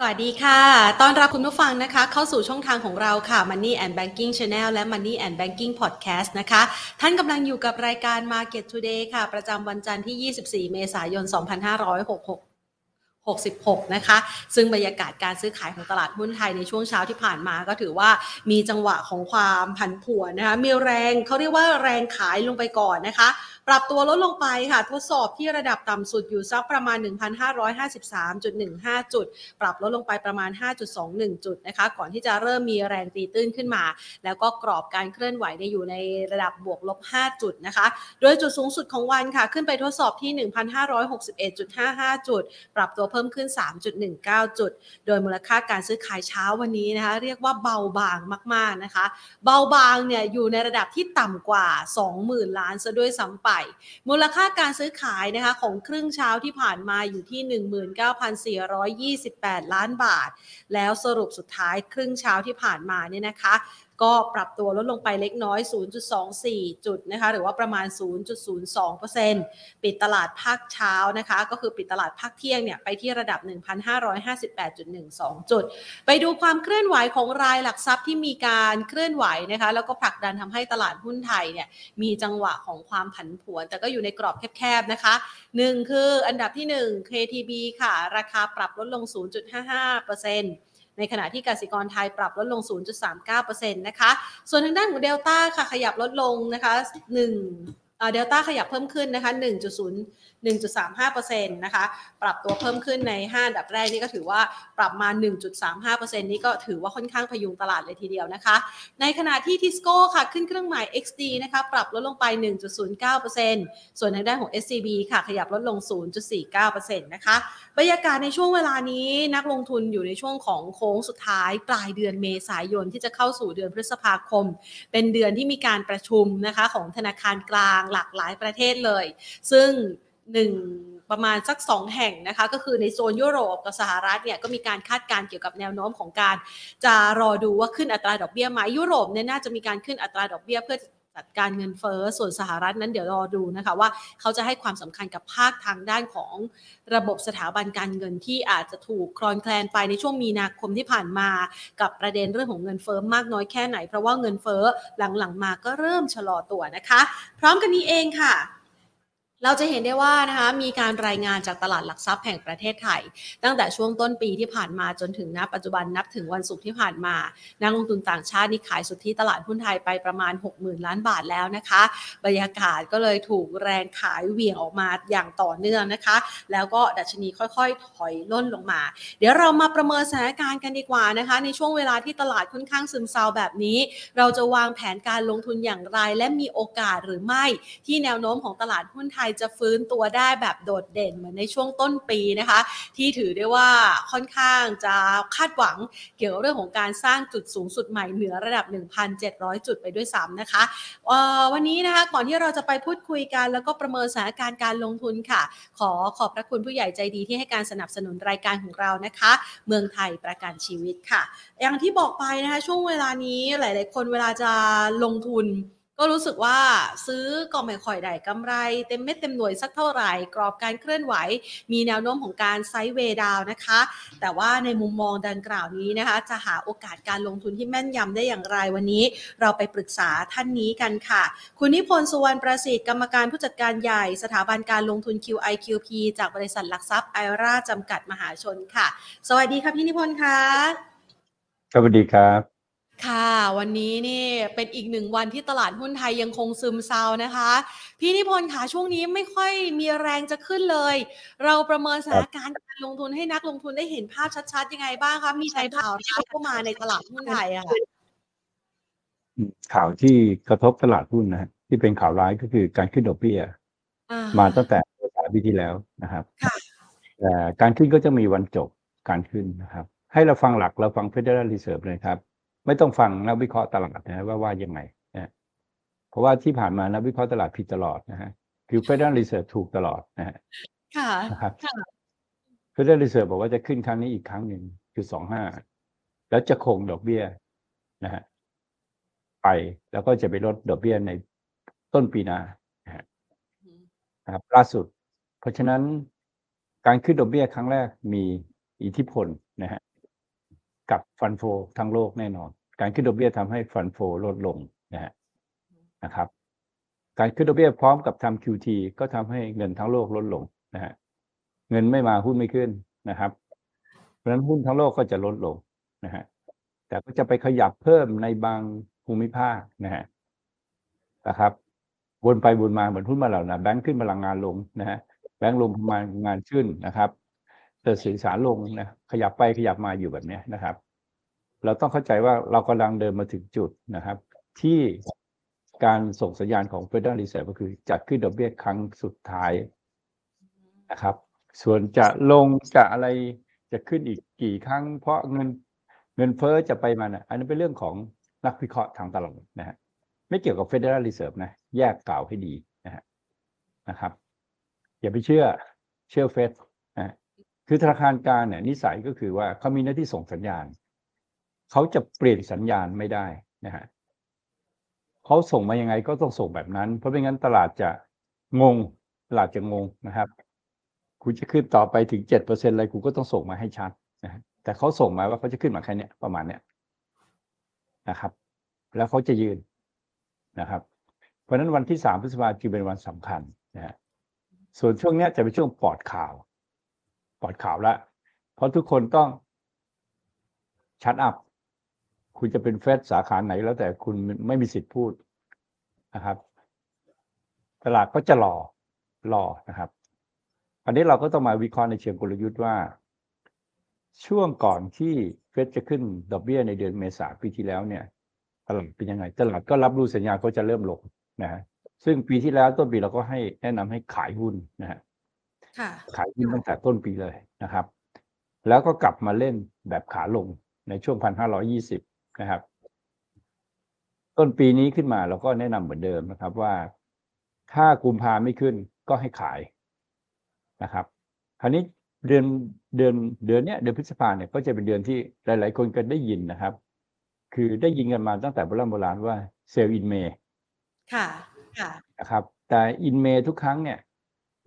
สวัสดีค่ะ ต้อนรับคุณผู้ฟังนะคะ เข้าสู่ช่องทางของเราค่ะ Money and Banking Channel และ Money and Banking Podcast นะคะ ท่านกำลังอยู่กับรายการ Market Today ค่ะ ประจำวันจันทร์ที่ 24 เมษายน 2566 66 นะคะ ซึ่งบรรยากาศการซื้อขายของตลาดหุ้นไทยในช่วงเช้าที่ผ่านมาก็ถือว่ามีจังหวะของความผันผวนนะคะ มีแรงเขาเรียกว่าแรงขายลงไปก่อนนะคะ ปรับตัวลดลงไปค่ะ ทดสอบที่ระดับต่ำสุดอยู่สักประมาณ 1,553.15 จุด ปรับลดลงไปประมาณ 5.21 จุดนะคะ ก่อนที่จะเริ่มมีแรงตีตื้นขึ้นมา แล้วก็กรอบการเคลื่อนไหวเนี่ยอยู่ในระดับบวกลบ 5 จุดนะคะ โดยจุดสูงสุดของวันค่ะ ขึ้นไปทดสอบที่ 1,561.55 จุด ปรับตัวเพิ่มขึ้น 3.19 จุด โดยมูลค่าการซื้อขายเช้าวันนี้นะคะ เรียกว่าเบาบางมาก ๆนะคะ เบาบางเนี่ยอยู่ในระดับที่ต่ำกว่า 20,000 ล้านซะด้วยซ้ำไปมูลค่าการซื้อขายนะคะของครึ่งเช้าที่ผ่านมาอยู่ที่ 19,428 ล้านบาท แล้วสรุปสุดท้ายครึ่งเช้าที่ผ่านมาเนี่ยนะคะ ก็ปรับตัวลดลงไปเล็กน้อย 0.24 จุดนะคะ หรือว่าประมาณ 0.02%ปิดตลาดภาคเช้านะคะ ก็คือปิดตลาดภาคเที่ยงเนี่ยไปที่ระดับ 1,558.12 จุด ไปดูความเคลื่อนไหวของรายหลักทรัพย์ที่มีการเคลื่อนไหวนะคะ แล้วก็ผลักดันทำให้ตลาดหุ้นไทยเนี่ยมีจังหวะของความผันผวน แต่ก็อยู่ในกรอบแคบๆนะคะหนึ่งคืออันดับที่ 1 KTB ค่ะ ราคาปรับลดลง 0.55% ในขณะที่กสิกรไทยปรับลดลง 0.39%นะคะส่วนทางด้านของเดลต้าค่ะขยับลดลงนะคะ1เดลต้าขยับเพิ่มขึ้นนะคะ1.0 1.35%นะคะ ปรับตัวเพิ่มขึ้นใน 5 อันดับแรกนี่ก็ถือว่าปรับมา 1.35%นี่ก็ถือว่าค่อนข้างพยุงตลาดเลยทีเดียวนะคะ ในขณะที่ทิสโก้ค่ะขึ้นเครื่องหมาย XD นะคะ ปรับลดลงไป 1.09%ส่วนทางด้านของ SCB ค่ะ ขยับลดลง 0.49%นะคะ บรรยากาศในช่วงเวลานี้นักลงทุนอยู่ในช่วงของโค้งสุดท้ายปลายเดือนเมษายนที่จะเข้าสู่เดือนพฤษภาคม เป็นเดือนที่มีการประชุมนะคะของธนาคารกลางหลากหลายประเทศเลย ซึ่ง หนึ่งประมาณสัก 2 แห่งนะคะ ก็คือในโซนยุโรปกับสหรัฐเนี่ยก็มีการคาดการณ์เกี่ยวกับแนวโน้มของการ จะรอดูว่าขึ้นอัตราดอกเบี้ยไหมยุโรปเนี่ยน่าจะมีการขึ้นอัตราดอกเบี้ยเพื่อจัดการเงินเฟ้อส่วนสหรัฐนั้นเดี๋ยวรอดูนะคะว่าเขาจะให้ความสำคัญกับภาคทางด้านของระบบสถาบันการเงินที่อาจจะถูกคลอนแคลนไปในช่วงมีนาคมที่ผ่านมากับประเด็นเรื่องของเงินเฟ้อมากน้อยแค่ไหน เพราะว่าเงินเฟ้อหลังๆมาก็เริ่มชะลอตัวนะคะ พร้อมกันนี้เองค่ะ เราจะเห็นได้ว่านะคะมีการรายงานจากตลาดหลักทรัพย์แห่งประเทศไทย ตั้งแต่ช่วงต้นปีที่ผ่านมาจนถึงณปัจจุบันนับถึงวันศุกร์ที่ผ่านมา นักลงทุนต่างชาตินี่ขายสุทธิตลาดหุ้นไทยไปประมาณ 60,000 ล้านบาทแล้วนะคะ บรรยากาศก็เลยถูกแรงขายเหวี่ยงออกมาอย่างต่อเนื่องนะคะ แล้วก็ดัชนีค่อยๆ ถอยล่นลงมา เดี๋ยวเรามาประเมินสถานการณ์กันดีกว่านะคะ ในช่วงเวลาที่ตลาดค่อนข้างซึมเซาแบบนี้ เราจะวางแผนการลงทุนอย่างไร และมีโอกาสหรือไม่ที่แนวโน้มของตลาดหุ้นไทยจะฟื้นตัวได้แบบโดดเด่นเหมือนในช่วงต้นปีนะคะ ที่ถือได้ว่าค่อนข้างจะคาดหวังเกี่ยวกับเรื่องของการสร้างจุดสูงสุดใหม่เหนือระดับ 1,700 จุดไปด้วยซ้ำนะคะวันนี้นะคะก่อนที่เราจะไปพูดคุยกันแล้วก็ประเมินสถานการณ์การลงทุนค่ะ ขอขอบพระคุณผู้ใหญ่ใจดีที่ให้การสนับสนุนรายการของเรานะคะ เมืองไทยประกันชีวิตค่ะ อย่างที่บอกไปนะคะช่วงเวลานี้หลาย ๆ คนเวลาจะลงทุน ก็รู้สึกว่าซื้อก็ไม่ค่อยได้กำไร เต็มเม็ดเต็มหน่วยสักเท่าไหร่ กรอบการเคลื่อนไหว มีแนวโน้มของการไซด์เวย์ดาวนะคะ แต่ว่าในมุมมองดังกล่าวนี้นะคะ จะหาโอกาสการลงทุนที่แม่นยำได้อย่างไรวันนี้ เราไปปรึกษาท่านนี้กันค่ะ คุณนิพนธ์สุวรรณประสิทธิ์กรรมการผู้จัดการใหญ่สถาบันการลงทุน QIQP จากบริษัทหลักทรัพย์ไอราจำกัดมหาชนค่ะ สวัสดีค่ะพี่นิพนธ์ค่ะสวัสดีครับ ค่ะ วันนี้นี่เป็นอีกหนึ่งวันที่ตลาดหุ้นไทยยังคงซึมเซานะคะ พี่นิพนธ์ค่ะช่วงนี้ไม่ค่อยมีแรงจะขึ้นเลย เราประเมินสถานการณ์การลงทุนให้นักลงทุนได้เห็นภาพชัดๆ ยังไงบ้างคะมีใจข่าวร้ายเข้ามาในตลาดหุ้นไทยอะค่ะข่าวที่กระทบตลาดหุ้นนะฮะที่เป็นข่าวร้ายก็คือการขึ้นดอกเบี้ยมาตั้งแต่เมื่อสามปีที่แล้วนะครับค่ะแต่การขึ้นก็จะมีวันจบการขึ้นนะครับ ให้เราฟังหลักเราฟัง Federal Reserve เลยครับ ไม่ต้องฟังนักวิเคราะห์ตลาดนะว่าว่ายังไงนะเพราะว่าที่ผ่านมานักวิเคราะห์ตลาดผิดตลอดนะฮะคือ Federal Reserve ถูกตลอดนะฮะค่ะนะครับค่ะ Federal Reserve บอกว่าจะขึ้นครั้งนี้อีกครั้งหนึ่งคือสองห้าแล้วจะคงดอกเบี้ยนะฮะไปแล้วก็จะไปลดดอกเบี้ยในต้นปีหน้านะฮะนะครับล่าสุด เพราะฉะนั้นการขึ้นดอกเบี้ยครั้งแรกมีอิทธิพลนะฮะ กับฟันโฟทั้งโลกแน่นอน การขึ้นดอกเบี้ยทำให้ฟันโฟลดลงนะฮะนะครับ การขึ้นดอกเบี้ยพร้อมกับทำ QT ก็ทำให้เงินทั้งโลกลดลงนะฮะเงินไม่มาหุ้นไม่ขึ้นนะครับ เพราะฉะนั้นหุ้นทั้งโลกก็จะลดลงนะฮะแต่ก็จะไปขยับเพิ่มในบางภูมิภาคนะฮะนะครับวนไปวนมาเหมือนหุ้นมาแล้วนะแบงค์ขึ้นพลังงานลงนะฮะแบงค์ลงพลังงานขึ้นนะครับ แต่สื่อสารลงนะขยับไปขยับมาอยู่แบบนี้นะครับ เราต้องเข้าใจว่าเรากำลังเดินมาถึงจุดนะครับ ที่การส่งสัญญาณของ Federal Reserve ก็คือจะขึ้นดอกเบี้ยครั้งสุดท้ายนะครับ ส่วนจะลงจะอะไรจะขึ้นอีกกี่ครั้ง เพราะเงินเงินเฟ้อจะไปมานะอันนั้นเป็นเรื่องของนักวิเคราะห์ทางตลาดนะฮะไม่เกี่ยวกับ Federal Reserve นะ แยกกล่าวให้ดีนะฮะนะครับ อย่าไปเชื่อเชื่อเฟด คือธนาคารกลางเนี่ยนิสัยก็คือว่าเขามีหน้าที่ส่งสัญญาณ เขาจะเปลี่ยนสัญญาณไม่ได้นะฮะเขาส่งมายังไงก็ต้องส่งแบบนั้น เพราะไม่งั้นตลาดจะงงตลาดจะงงนะครับคุณจะขึ้นต่อไปถึงเจ็ดเปอร์เซ็นอะไรคุณก็ต้องส่งมาให้ชัดนะแต่เขาส่งมาว่าเขาจะขึ้นมาแค่เนี้ยประมาณเนี้ยนะครับ แล้วเขาจะยืนนะครับ เพราะฉะนั้นวันที่สามพฤษภาคมจึงเป็นวันสำคัญนะฮะส่วนช่วงเนี้ยจะเป็นช่วงปลอดข่าว อดข่าวและเพราะทุกคนต้องชัดอัพคุณจะเป็นเฟดสาขาไหนแล้วแต่คุณไม่มีสิทธิ์พูดนะครับ ตลาดก็จะรอรอนะครับ อันนี้เราก็ต้องมาวิเคราะห์ในเชิงกลยุทธ์ว่า ช่วงก่อนที่เฟดจะขึ้นดอกเบี้ยในเดือนเมษาปีที่แล้วเนี่ยตลาดเป็นยังไง ตลาดก็รับรู้สัญญาณเขาจะเริ่มลงนะฮะซึ่งปีที่แล้วต้นปีเราก็ให้แนะนำให้ขายหุ้นนะฮะ ขายหุ้นตั้งแต่ต้นปีเลยนะครับ แล้วก็กลับมาเล่นแบบขาลงในช่วงพันห้าร้อยี่สิบนะครับ ต้นปีนี้ขึ้นมาเราก็แนะนำเหมือนเดิมนะครับว่า ถ้ากุมภาไม่ขึ้นก็ให้ขายนะครับ คราวนี้เดือนเดือนเดือนเนี้ยเดือนพฤษภาเนี่ยก็จะเป็นเดือนที่หลาย ๆ คนก็ได้ยินนะครับ คือได้ยินกันมาตั้งแต่โบราณโบราณว่าเซลล์อินเมค่ะ ค่ะนะครับ แต่อินเมย์ทุกครั้งเนี่ย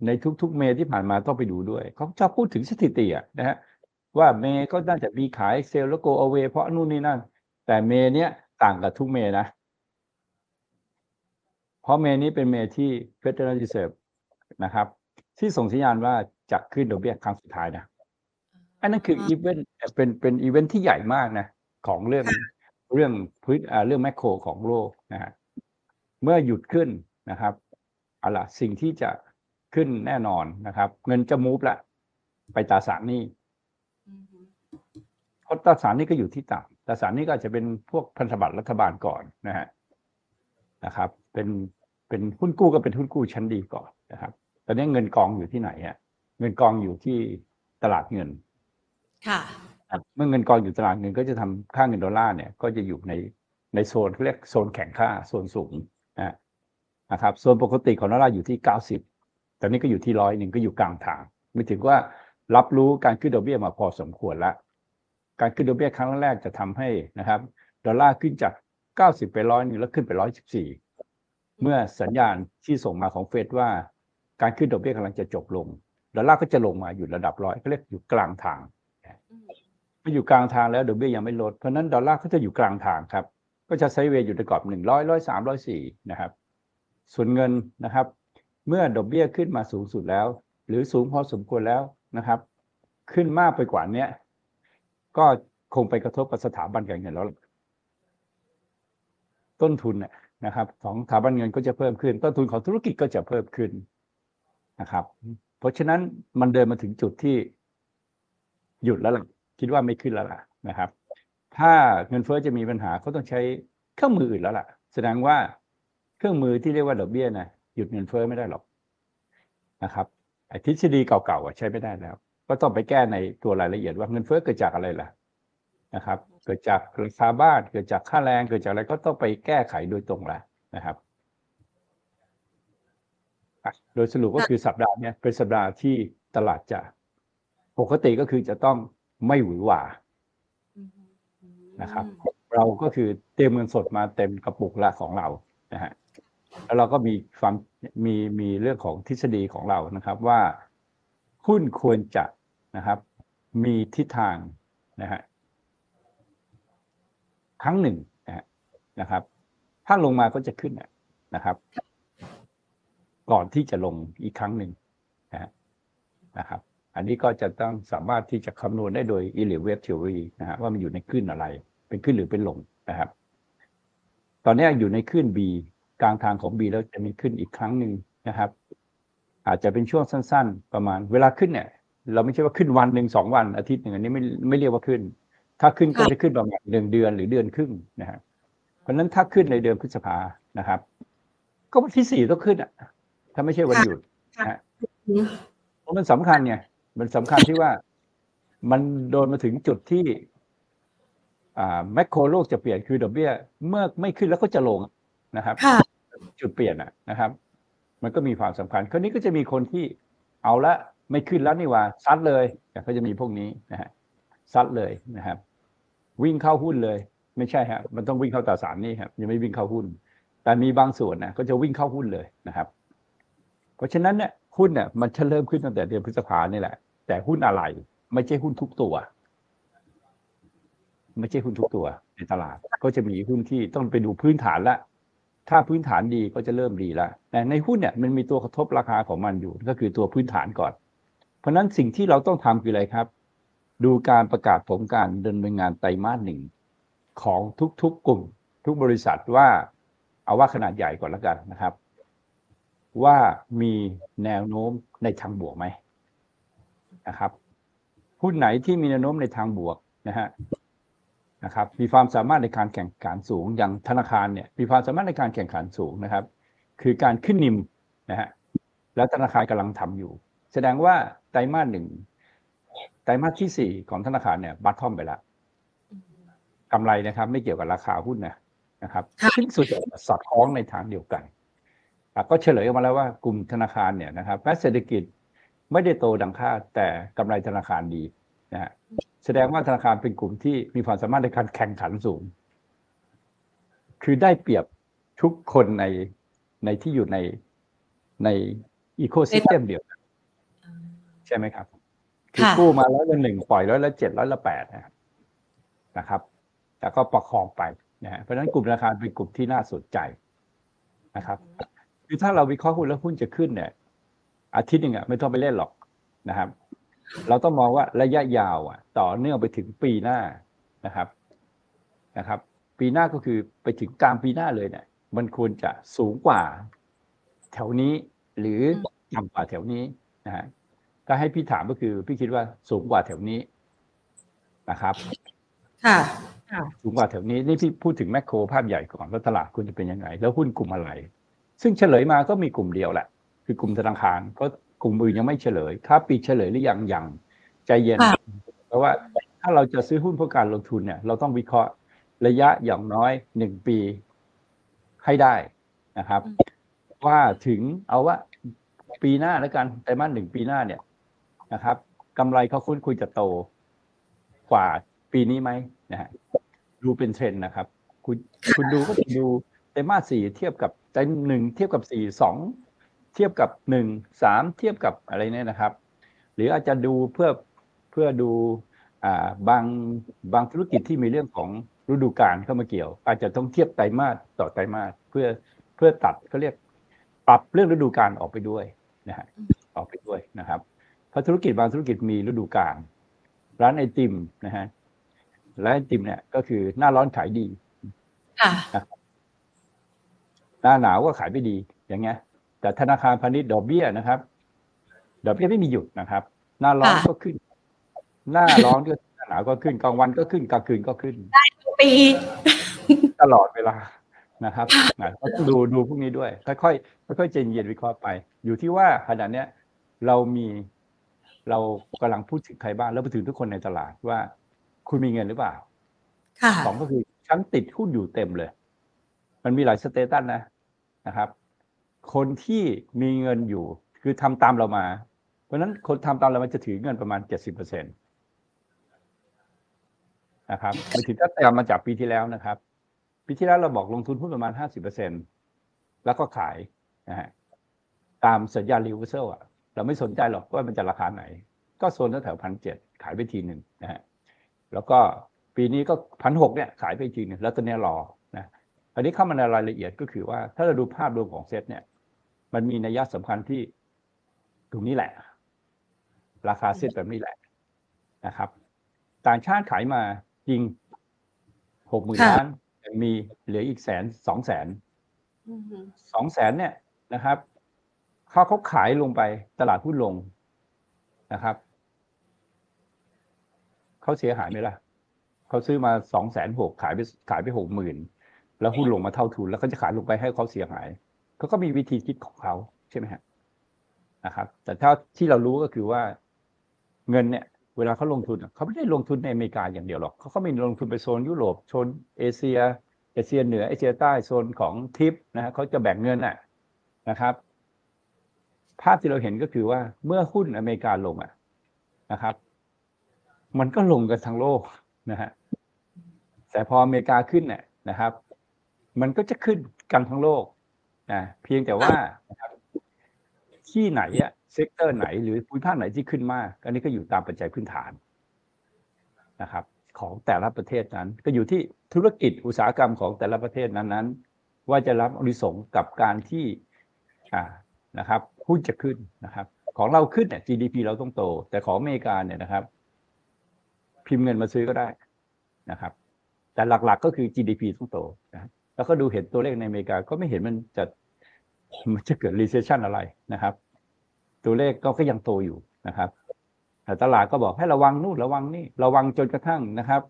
ในทุกๆ May ที่ผ่านมาต้องไปดูด้วย เขาชอบพูดถึงสถิติอะนะฮะว่า May ก็น่าจะมีขาย sell แล้ว go away เพราะนู่นนี่นั่น แต่ May เนี้ยต่างกับทุก May นะ เพราะ May นี้เป็น May ที่ Federal Reserve นะครับ ที่ส่งสัญญาณว่าจะขึ้นดอกเบี้ยครั้งสุดท้ายนะ อันนั้นคืออีเวนต์เป็นเป็นอีเวนต์ที่ใหญ่มากนะ ของเรื่องค่ะเรื่องพื้นอ่าเรื่อง macro ของโลกนะฮะเมื่อหยุดขึ้นนะครับเอาล่ะสิ่งที่จะ ขึ้นแน่นอนนะครับ เงินจะมูฟละไปตราสารหนี้อืมฮึเพราะตราสารหนี้ก็อยู่ที่ต่ำตราสารหนี้ก็อาจจะเป็นพวกพันธบัตรรัฐบาลก่อนนะฮะนะครับ เป็นเป็นหุ้นกู้ก็เป็นหุ้นกู้ชั้นดีก่อนนะครับ ตอนนี้เงินกองอยู่ที่ไหนฮะเงินกองอยู่ที่ตลาดเงิน ค่ะครับเมื่อเงินกองอยู่ตลาดเงินก็จะทำค่าเงินดอลลาร์เนี่ยก็จะอยู่ในในโซนเขาเรียกโซนแข็งค่าโซนสูงนะนะครับ โซนปกติของดอลลาร์อยู่ที่เก้าสิบ ตอนนี้ก็อยู่ที่ร้อยหนึ่งก็อยู่กลางทางไม่ถึงว่ารับรู้การขึ้นดอกเบี้ยมาพอสมควรแล้วการขึ้นดอกเบี้ยครั้งแรกจะทำให้นะครับดอลลาร์ขึ้นจากเก้าสิบไปร้อยหนึ่งแล้วขึ้นไปร้อยสิบสี่เมื่อสัญญาณที่ส่งมาของเฟดว่า การขึ้นดอกเบี้ยกำลังจะจบลงดอลลาร์ก็จะลงมาอยู่ระดับร้อยเขาเรียกอยู่กลางทางมเมื่ออยู่กลางทางแล้วดอกเบี้ยยังไม่ลดเพราะนั้นดอลลาร์ก็จะอยู่กลางทางครับ ก็จะไซเวย์อยู่ในกรอบหนึ่งร้อยร้อยสามร้อยสี่นะครับ ส่วนเงินนะครับ เมื่อดอกเบี้ยขึ้นมาสูงสุดแล้ว หรือสูงพอสมควรแล้วนะครับ ขึ้นมากไปกว่าเนี้ยก็คงไปกระทบกับสถาบันการเงินแล้ว ต้นทุนนะครับของสถาบันเงินก็จะเพิ่มขึ้น ต้นทุนของธุรกิจก็จะเพิ่มขึ้นนะครับ เพราะฉะนั้นมันเดินมาถึงจุดที่หยุดแล้วล่ะคิดว่าไม่ขึ้นแล้วล่ะนะครับ ถ้าเงินเฟ้อจะมีปัญหาเขาต้องใช้เครื่องมืออื่นแล้วล่ะ แสดงว่าเครื่องมือที่เรียกว่าดอกเบี้ยนะ ยุดเงินเฟ้อไม่ได้หรอกนะครับไอ้ทฤษฎีเก่าๆอะใช้ไม่ได้แล้ว ก็ต้องไปแก้ในตัวรายละเอียดว่าเงินเฟ้อเกิดจากอะไรล่ะนะครับ เกิดจากราคาบ้านเกิดจากค่าแรงเกิดจากอะไรก็ต้องไปแก้ไขโดยตรงละนะครับอะโดยสรุปก็คือสัปดาห์เนี้ยเป็นสัปดาห์ที่ตลาดจะปกติก็คือจะต้องไม่หวือหวาอืมฮึอืมนะครับ เราก็คือเตรียมเงินสดมาเต็มกระปุกละของเรานะฮะ แล้วเราก็มีความมีมีเรื่องของทฤษฎีของเรานะครับว่าหุ้นควรจะนะครับ มีทิศทางนะฮะครั้งหนึ่งนะครับ ถ้าลงมาก็จะขึ้นนะครับ ก่อนที่จะลงอีกครั้งหนึ่งนะนะครับ อันนี้ก็จะต้องสามารถที่จะคำนวณได้โดย e l e v a t e theory นะฮะว่ามันอยู่ในคลื่นอะไร เป็นขึ้นหรือเป็นลงนะครับ ตอนนี้อยู่ในคลื่น B กลางทางของ B แล้วจะมีขึ้นอีกครั้งหนึ่งนะครับ อาจจะเป็นช่วงสั้น ๆ ประมาณ เวลาขึ้นเนี่ย เราไม่ใช่ว่าขึ้นวันหนึ่งสองวันอาทิตย์หนึ่งอันนี้ไม่ไม่เรียกว่าขึ้น ถ้าขึ้นก็ค่ะจะขึ้นประมาณหนึ่งเดือนหรือเดือนครึ่งนะฮะเพราะฉะนั้นถ้าขึ้นในเดือนพฤษภานะครับ ก็วันที่สี่ต้องขึ้นอะ ถ้าไม่ใช่วันหยุดค่ะนะฮะอืมเพราะมันสำคัญไงมันสำคัญที่ว่ามันโดนมาถึงจุดที่อ่าแมคโครโลกจะเปลี่ยนคือดอกเบี้ย เมื่อไม่ขึ้นแล้วก็จะลง นะครับค่ะจุดเปลี่ยนอะนะครับ มันก็มีความสำคัญคราวนี้ก็จะมีคนที่เอาละไม่ขึ้นแล้วนี่หว่าซัดเลยก็จะมีพวกนี้นะฮะซัดเลยนะครับ วิ่งเข้าหุ้นเลย ไม่ใช่ฮะมันต้องวิ่งเข้าตราสารหนี่ครับยังไม่วิ่งเข้าหุ้น แต่มีบางส่วนนะก็จะวิ่งเข้าหุ้นเลยนะครับ เพราะฉะนั้นเนี่ยหุ้นเนี่ยมันจะเริ่มขึ้นตั้งแต่เดือนพฤษภานี่แหละ แต่หุ้นอะไร ไม่ใช่หุ้นทุกตัวไม่ใช่หุ้นทุกตัวในตลาด ก็จะมีหุ้นที่ต้องไปดูพื้นฐานละ ถ้าพื้นฐานดีก็จะเริ่มดีแล้วแต่ในหุ้นเนี่ยมันมีตัวกระทบราคาของมันอยู่ก็คือตัวพื้นฐานก่อน เพราะนั้นสิ่งที่เราต้องทำคืออะไรครับ ดูการประกาศผลการดำเนินงานไตรมาสหนึ่งของทุกๆกลุ่ม ทุกบริษัทว่าเอาว่าขนาดใหญ่ก่อนแล้วกันนะครับ ว่ามีแนวโน้มในทางบวกไหมนะครับหุ้นไหนที่มีแนวโน้มในทางบวกนะฮะ นะครับมีความสามารถในการแข่งขันสูงอย่างธนาคารเนี่ยมีความสามารถในการแข่งขันสูงนะครับ คือการขึ้นนิมนะฮะแล้วธนาคารกำลังทำอยู่ แสดงว่าไตรมาสหนึ่งไตรมาสที่สี่ของธนาคารเนี่ยบัตทอมไปแล้วกำไรนะครับ ไม่เกี่ยวกับราคาหุ้นนะนะครับค่ะซึ่งสุดสอดคล้องในทางเดียวกันอะก็เฉลยออกมาแล้วว่ากลุ่มธนาคารเนี่ยนะครับแม้เศรษฐกิจไม่ได้โตดังคาดแต่กำไรธนาคารดี นะฮะแสดงว่าธนาคารเป็นกลุ่มที่มีความสามารถในการแข่งขันสูง คือได้เปรียบทุกคนในในที่อยู่ในในอีโคซิสเต็มเดียวกันใช่ไหมครับ คือค่ะกู้มาร้อยละหนึ่งปล่อยร้อยละเจ็ดร้อยละแปดนะครับนะครับแล้วก็ประคองไปนะฮะเพราะฉะนั้นกลุ่มธนาคารเป็นกลุ่มที่น่าสนใจนะครับ คือถ้าเราวิเคราะห์หุ้นแล้วหุ้นจะขึ้นเนี่ย อาทิตย์หนึ่งอะไม่ต้องไปเล่นหรอกนะครับ เราต้องมองว่าระยะยาวอะ ต่อเนื่องไปถึงปีหน้านะครับนะครับ ปีหน้าก็คือไปถึงกลางปีหน้าเลยเนี่ย มันควรจะสูงกว่า แถวนี้หรือต่ำกว่าแถวนี้นะฮะถ้าให้พี่ถามก็คือ พี่คิดว่าสูงกว่าแถวนี้นะครับ ค่ะสูงกว่าแถวนี้นี่พี่พูดถึงแมคโครภาพใหญ่ก่อนว่าตลาดคุณจะเป็นยังไง แล้วหุ้นกลุ่มอะไร ซึ่งเฉลยมาก็มีกลุ่มเดียวแหละ คือกลุ่มธนาคารก็ กลุ่มอื่นยังไม่เฉลยถ้าปีเฉลยหรือยังยังใจเย็นค่ะเพราะว่าถ้าเราจะซื้อหุ้นเพื่อการลงทุนเนี่ย เราต้องวิเคราะห์ระยะอย่างน้อยหนึ่งปีให้ได้นะครับ ว่าถึงเอาว่าปีหน้าแล้วกันไตรมาสหนึ่งปีหน้าเนี่ยนะครับกำไรเขาคุ้นคุยจะโตกว่าปีนี้ไหมนะฮะดูเป็นเทรนด์นะครับ คุณคุณดูก็ดูไตรมาสสี่เทียบกับไตรหนึ่งเทียบกับสี่สอง เทียบกับหนึ่งสามเทียบกับอะไรเนี่ยนะครับ หรืออาจจะดูเพื่อเพื่อดูอ่าบางบางธุรกิจที่มีเรื่องของฤดูกาลเข้ามาเกี่ยว อาจจะต้องเทียบไตรมาสต่อไตรมาสเพื่อเพื่อตัดเขาเรียกปรับเรื่องฤดูกาลออกไปด้วยนะฮะออกไปด้วยนะครับเพราะธุรกิจบางธุรกิจมีฤดูกาลร้านไอติมนะฮะร้านไอติมเนี่ยก็คือหน้าร้อนขายดีค่ะหน้าหนาวก็ขายไม่ดีอย่างเงี้ย แต่ธนาคารพาณิชย์ดอกเบี้ยนะครับ ดอกเบี้ยไม่มีหยุดนะครับ หน้าร้อนค่ะก็ขึ้น หน้าร้อนก็หน้าหนาวก็ขึ้นกลางวันก็ขึ้นกลางคืนก็ขึ้นปี ตลอดเวลานะครับนะก็ต้องดูดูพวกนี้ด้วยค่อยๆค่อยๆใจเย็นวิเคราะห์ไป อยู่ที่ว่าขณะเนี้ยเรามีเรากำลังพูดถึงใครบ้างแล้วไปถึงทุกคนในตลาดว่า คุณมีเงินหรือเปล่าค่ะสองก็คือฉันติดหุ้นอยู่เต็มเลย มันมีหลายสเตตัสนะนะครับ คนที่มีเงินอยู่ คือทำตามเรามา เพราะฉะนั้นคนทำตามเรามันจะถือเงินประมาณเจ็ดสิบเปอร์เซ็นตนะครับไปถึงถ้าตามมาจากปีที่แล้วนะครับ ปีที่แล้วเราบอกลงทุนหุ้นประมาณห้าสิบเปอร์เซ็นแล้วก็ขายนะฮะตามสัญญา reversal อะเราไม่สนใจหรอกว่ามันจะราคาไหน ก็โซนแถวพันเจ็ดขายไปทีหนึ่งนะฮะแล้วก็ปีนี้ก็พันหกเนี่ยขายไปจริงเนี่ยแล้วตอนนี้รอ อันนี้เข้ามาในรายละเอียดก็คือว่า ถ้าเราดูภาพรวมของเซ็ตเนี่ย มันมีนัยสำคัญที่ตรงนี้แหละ ราคาเซ็ตแบบนี้แหละนะครับ ต่างชาติขายมาจริงหกหมื่นค่ะล้านยังมีเหลืออีกแสนสองแสนอือฮึสองแสนเนี่ยนะครับเขาเขาขายลงไปตลาดหุ้นลงนะครับเขาเสียหายไหมล่ะเขาซื้อมาสองแสนหกขายไปขายไปหกหมื่น แล้วหุ้นลงมาเท่าทุน แล้วเขาจะขายลงไปให้เขาเสียหายเขาก็มีวิธีคิดของเขาใช่ไหมฮะนะครับ แต่ถ้าที่เรารู้ก็คือว่าเงินเนี่ย เวลาเขาลงทุนเขาไม่ได้ลงทุนในอเมริกาอย่างเดียวหรอกเขาก็มีลงทุนไปโซนยุโรปโซนเอเชียเอเชียเหนือเอเชียใต้โซนของทิปนะฮะเขาจะแบ่งเงินอะนะครับ ภาพที่เราเห็นก็คือว่าเมื่อหุ้นอเมริกาลงอะนะครับ มันก็ลงกันทั้งโลกนะฮะแต่พออเมริกาขึ้นเนี่ยนะครับ มันก็จะขึ้นกันทั้งโลกนะเพียงแต่ว่าที่ไหนอะ sector ไหนหรือภูมิภาคไหนที่ขึ้นมากอันนี้ก็อยู่ตามปัจจัยพื้นฐานนะครับ ของแต่ละประเทศนั้น ก็อยู่ที่ธุรกิจอุตสาหกรรมของแต่ละประเทศนั้นๆ ว่าจะรับอานิสงส์กับการที่อ่านะครับหุ้นจะขึ้นนะครับ ของเราขึ้นเนี่ย GDP เราต้องโต แต่ของอเมริกาเนี่ยนะครับ พิมพ์เงินมาซื้อก็ได้นะครับ แต่หลักๆก็คือ GDP ต้องโตนะ แล้วก็ดูเห็นตัวเลขในอเมริกาก็ไม่เห็นมันจะมันจะเกิด recession อะไรนะครับ ตัวเลขก็ก็ยังโตอยู่นะครับแต่ตลาดก็บอกให้ระวังนู่นระวังนี่ระวังจนกระทั่งนะครับ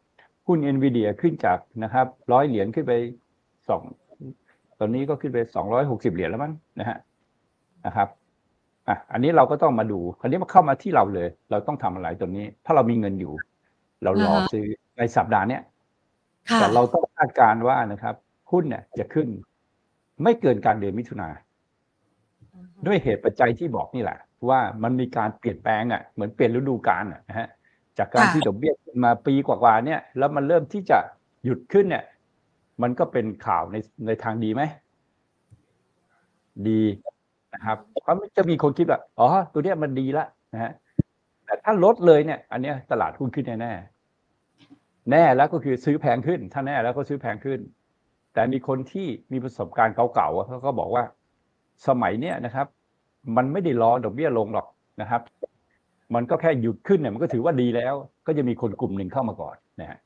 หุ้น NVIDIA ขึ้นจากนะครับร้อยเหรียญขึ้นไปสองตอนนี้ก็ขึ้นไปสองร้อยหกสิบเหรียญแล้วมั้งนะฮะนะครับอะอันนี้เราก็ต้องมาดูคราวนี้มาเข้ามาที่เราเลย เราต้องทำอะไรตัวนี้ ถ้าเรามีเงินอยู่ เรารอซื้อในสัปดาห์เนี้ยค่ะแต่เราต้องคาดการณ์ว่านะครับ หุ้นเนี่ยจะขึ้น ไม่เกินกลารเดือนมิถุนาอือฮึด้วยเหตุปัจจัยที่บอกนี่แหละ ว่ามันมีการเปลี่ยนแปลงอะเหมือนเปลี่ยนฤดูกาลอะนะฮะจากการค่ะที่ดอกเบี้ยขึ้นมาปีกว่าๆเนี่ย แล้วมันเริ่มที่จะหยุดขึ้นเนี่ย มันก็เป็นข่าวในในทางดีไหมดีนะครับเพราะมันจะมีคนคิดว่าอ๋อตัวเนี้ยมันดีละนะฮะแต่ถ้าลดเลยเนี่ย อันเนี้ยตลาดหุ้นขึ้นแน่ๆแน่แล้วก็คือซื้อแพงขึ้น ถ้าแน่แล้วก็ซื้อแพงขึ้น แต่มีคนที่มีประสบการณ์เก่าๆอะเขาก็บอกว่าสมัยเนี้ยนะครับ มันไม่ได้รอดอกเบี้ยลงหรอกนะครับ มันก็แค่หยุดขึ้นเนี่ยมันก็ถือว่าดีแล้ว ก็จะมีคนกลุ่มหนึ่งเข้ามาก่อนนะฮะ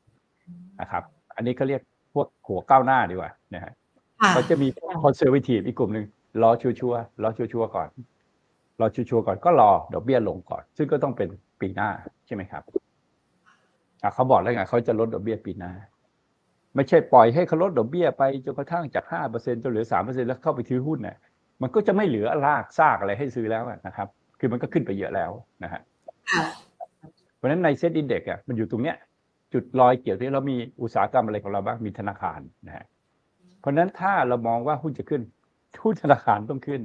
นะครับ อันนี้เขาเรียกพวกหัวก้าวหน้าดีกว่านะฮะค่ะเขาจะมีคอนเซอร์วทีฟอีกกลุ่มหนึ่งรอ sure ๆรอ sure ๆก่อน รอ sure ๆก่อนก็รอดอกเบี้ยลงก่อน ซึ่งก็ต้องเป็นปีหน้าใช่ไหมครับอะเขาบอกแล้วไงเขาจะลดดอกเบี้ยปีหน้า ไม่ใช่ปล่อยให้เขาลดดอกเบี้ยไปจนกระทั่งจากห้าเปอร์เซ็นจนเหลือสามเปอร์เซ็นแล้วเข้าไปถือหุ้นเนี่ยมันก็จะไม่เหลือรากซากอะไรให้ซื้อแล้วอะนะครับ คือมันก็ขึ้นไปเยอะแล้วนะฮะค่ะเพราะฉะนั้นใน SET Index อะมันอยู่ตรงเนี้ยจุดลอยเกี่ยวที่เรามีอุตสาหกรรมอะไรของเราบ้างมีธนาคารนะฮะเพราะฉะนั้นถ้าเรามองว่าหุ้นจะขึ้นหุ้นธนาคารต้องขึ้น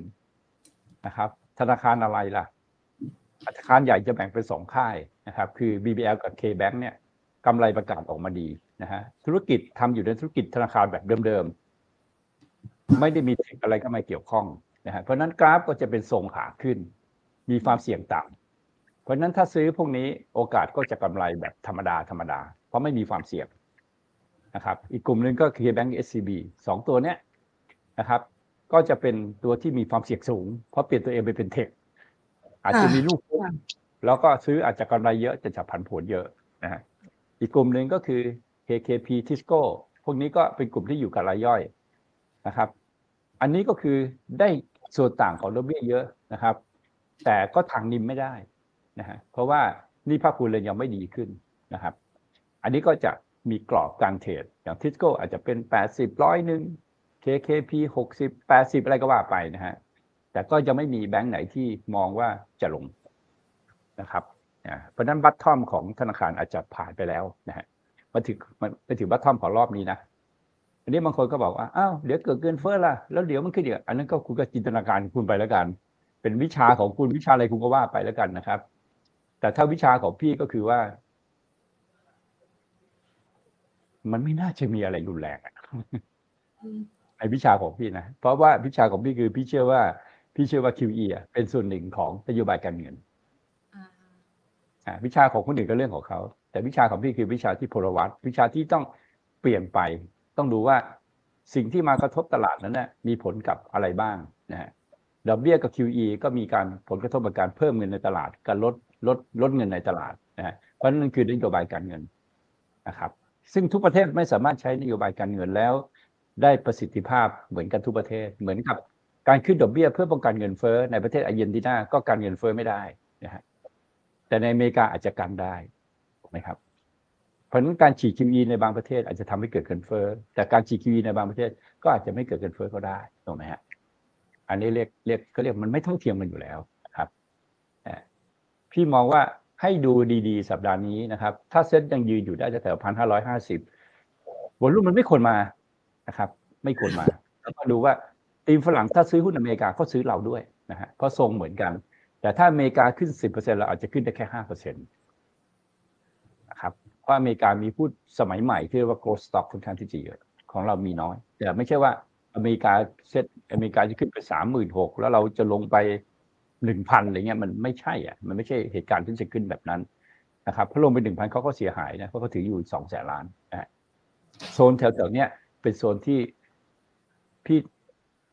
นะครับ ธนาคารอะไรล่ะธนาคารใหญ่จะแบ่งเป็นสองค่ายนะครับ คือ BBL กับ KBank เนี่ยกำไรประกาศออกมาดี นะฮะธุรกิจทำอยู่ในธุรกิจธนาคารแบบเดิมๆ ไม่ได้มีเทคอะไรเข้ามาเกี่ยวข้องนะฮะเพราะฉะนั้นกราฟก็จะเป็นทรงขาขึ้น มีความเสี่ยงต่ำเพราะฉะนั้นถ้าซื้อพวกนี้โอกาสก็จะกำไรแบบธรรมดาธรรมดา เพราะไม่มีความเสี่ยงนะครับอีกกลุ่มหนึ่งก็ KBank SCB สองตัวเนี้ยนะครับก็จะเป็นตัวที่มีความเสี่ยงสูง เพราะเปลี่ยนตัวเองไปเป็นเทคอาจจะมีลูกหุ้นแล้วก็ซื้ออาจจะกำไรเยอะจะจับผันผวนเยอะนะฮะอีกกลุ่มหนึ่งก็คือ KKP Tisco พวกนี้ก็เป็นกลุ่มที่อยู่กับรายย่อยนะครับ อันนี้ก็คือได้ส่วนต่างของดอกเบี้ยเยอะนะครับ แต่ก็ทางนิมไม่ได้นะฮะเพราะว่านี่ภาคคุณเลยยังไม่ดีขึ้นนะครับ อันนี้ก็จะมีกรอบการเทรดอย่างทิสโก้อาจจะเป็น 80ร้อยหนึ่ง KKP 60 80 อะไรก็ว่าไปนะฮะแต่ก็ยังไม่มีแบงค์ไหนที่มองว่าจะลงนะครับเพราะฉะนั้นบัตทอมของธนาคารอาจจะผ่านไปแล้วนะฮะ มาถึงมันไปถึงบัตทอมของรอบนี้นะอันนี้บางคนก็บอกว่าอ้าวเดี๋ยวเกิดเกินเฟ้อละแล้วเดี๋ยวมันขึ้นเดี๋ยวอันนั้นก็คุณก็จินตนาการของคุณไปแล้วกัน เป็นวิชาของคุณวิชาอะไรคุณก็ว่าไปแล้วกันนะครับ แต่ถ้าวิชาของพี่ก็คือว่า มันไม่น่าจะมีอะไรรุนแรงอะอืมในวิชาของพี่นะ เพราะว่าวิชาของพี่คือพี่เชื่อว่า พี่เชื่อว่า QE อะเป็นส่วนหนึ่งของนโยบายการเงินอ่าอ่าวิชาของคนอื่นก็เรื่องของเขา แต่วิชาของพี่คือวิชาที่พลวัตวิชาที่ต้องเปลี่ยนไป ต้องดูว่าสิ่งที่มากระทบตลาดนั้นนะมีผลกับอะไรบ้างนะฮะดอกเบี้ยกับ QE ก็มีการผลกระทบกับการเพิ่มเงินในตลาดการลดลดลดเงินในตลาดนะฮะเพราะนั่นคือนโยบายการเงินนะครับซึ่งทุกประเทศไม่สามารถใช้นโยบายการเงินแล้ว ได้ประสิทธิภาพเหมือนกันทุกประเทศ เหมือนกับการขึ้นดอกเบี้ยเพื่อป้องกันเงินเฟ้อในประเทศอาร์เจนตินาก็การเงินเฟ้อไม่ได้นะฮะแต่ในอเมริกาอาจจะกันได้ นะครับเพราะนั้นการฉีด QE ในบางประเทศอาจจะทำให้เกิดเงินเฟ้อแต่การฉีด QE ในบางประเทศก็อาจจะไม่เกิดเงินเฟ้อก็ได้ถูกไหมฮะอันนี้เรียกเรียกก็เรียกมันไม่เท่าเทียมกันอยู่แล้วนะครับพี่มองว่าให้ดูดีๆ สัปดาห์นี้นะครับ ถ้าเซ็ตยังยืนอยู่ได้จะแถวพันห้าร้อยห้าสิบวอลุ่มมันไม่ควรมานะครับ ไม่ควรมาแล้วมาดูว่าทีมฝรั่งถ้าซื้อหุ้นอเมริกาก็ซื้อเราด้วยนะฮะเพราะทรงเหมือนกัน แต่ถ้าอเมริกาขึ้นสิบเปอร์เซ็นเราอาจจะขึ้นได้แค่ห้าเปอร์เซ็นต์ ราะอเมริกามีพูดสมัยใหม่ที่เรียกว่า growth stock ค่อนข้างที่จะเยอะของเรามีน้อย แต่ไม่ใช่ว่าอเมริกาเซ็ตอเมริกาจะขึ้นไปสามหมื่นหกแล้วเราจะลงไปหนึ่งพันอะไรเงี้ยมันไม่ใช่อะมันไม่ใช่เหตุการณ์ที่จะขึ้นแบบนั้นนะครับพอลงไปหนึ่งพันเขาก็เสียหายนะเพราะเขาถืออยู่สองแสนล้านนะโซนแถวๆเนี้ยเป็นโซนที่พี่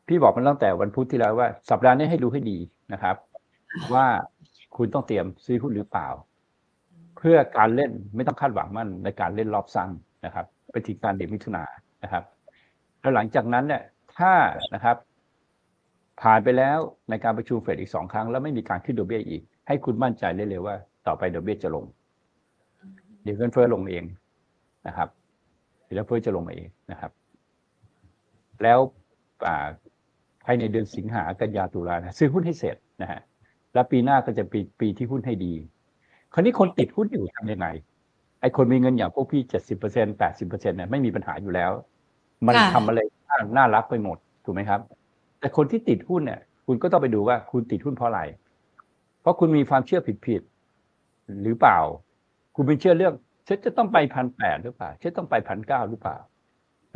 พี่บอกมันตั้งแต่วันพุธที่แล้วว่า สัปดาห์นี้ให้ดูให้ดีนะครับ ว่าคุณต้องเตรียมซื้อหุ้นหรือเปล่า เพื่อการเล่นไม่ต้องคาดหวังมั่นในการเล่นรอบสั้นนะครับไปถึงการเดือนมิถุนานะครับ แล้วหลังจากนั้นเนี่ยถ้านะครับผ่านไปแล้วในการประชุมเฟดอีกสองครั้ง แล้วไม่มีการขึ้นดอกเบี้ยอีก ให้คุณมั่นใจได้เลยว่า ต่อไปดอกเบี้ยจะลง เดี๋ยวเงินเฟ้อลงเองนะครับเดี๋ยวเฟ้อจะลงมาเองนะครับ แล้วภายในเดือนสิงหากันยาตุลานะซื้อหุ้นให้เสร็จนะฮะแล้วปีหน้าก็จะปีปีที่หุ้นให้ดี ราวนี้คนติดหุ้นอยู่ทำยังไงไอ้คนมีเงินอย่างพวกพี่เจ็ดสิบเปอร์เซ็นแปดสิบเปอร์เซ็นเนี่ยไม่มีปัญหาอยู่แล้ว มันทำอะไรน่ารักไปหมดถูกไหมครับ แต่คนที่ติดหุ้นเนี่ย คุณก็ต้องไปดูว่าคุณติดหุ้นเพราะอะไร เพราะคุณมีความเชื่อผิดๆหรือเปล่า คุณเป็นเชื่อเรื่องเช็ดจะต้องไปพันแปดหรือเปล่าเช็ดต้องไปพันเก้าหรือเปล่า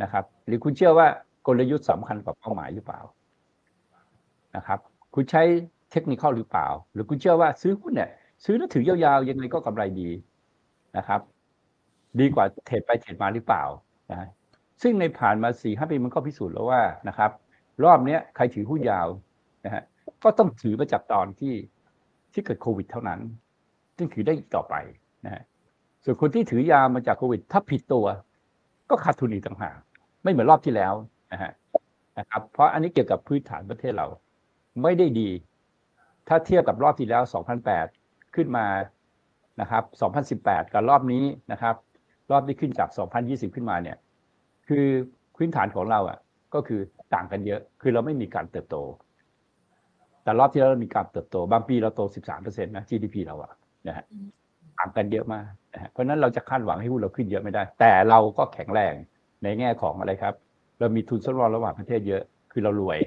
นะครับ หรือคุณเชื่อว่ากลยุทธ์สำคัญกว่าเป้าหมายหรือเปล่านะครับ คุณใช้เทคนิคหรือเปล่า หรือคุณเชื่อว่าซื้อหุ้นเนี่ย ซื้อแล้วถือยาวๆยังไงก็กำไรดีนะครับ ดีกว่าเทรดไปเทรดมาหรือเปล่านะซึ่งในผ่านมาสี่ห้าปีมันก็พิสูจน์แล้วว่านะครับ รอบเนี้ยใครถือหุ้นยาวนะฮะก็ต้องถือมาจากตอนที่ที่เกิดโควิดเท่านั้น ซึ่งถือได้ต่อไปนะฮะส่วนคนที่ถือยาวมาจากโควิด ถ้าผิดตัว ก็ขาดทุนอีกต่างหากไม่เหมือนรอบที่แล้วนะฮะนะครับ เพราะอันนี้เกี่ยวกับพื้นฐานประเทศเรา ไม่ได้ดี ถ้าเทียบกับรอบที่แล้ว 2008 ขึ้นมานะครับ 2018 กับรอบนี้นะครับ รอบที่ขึ้นจาก 2020 ขึ้นมาเนี่ย คือพื้นฐานของเราอะ ก็คือต่างกันเยอะ คือเราไม่มีการเติบโต แต่รอบที่แล้วเรามีการเติบโต บางปีเราโต 13%นะ GDP เราอะนะฮะต่างกันเยอะมากนะฮะเพราะนั้นเราจะคาดหวังให้หุ้นเราขึ้นเยอะไม่ได้ แต่เราก็แข็งแรงในแง่ของอะไรครับ เรามีทุนสำรองระหว่างประเทศเยอะ คือเรารวย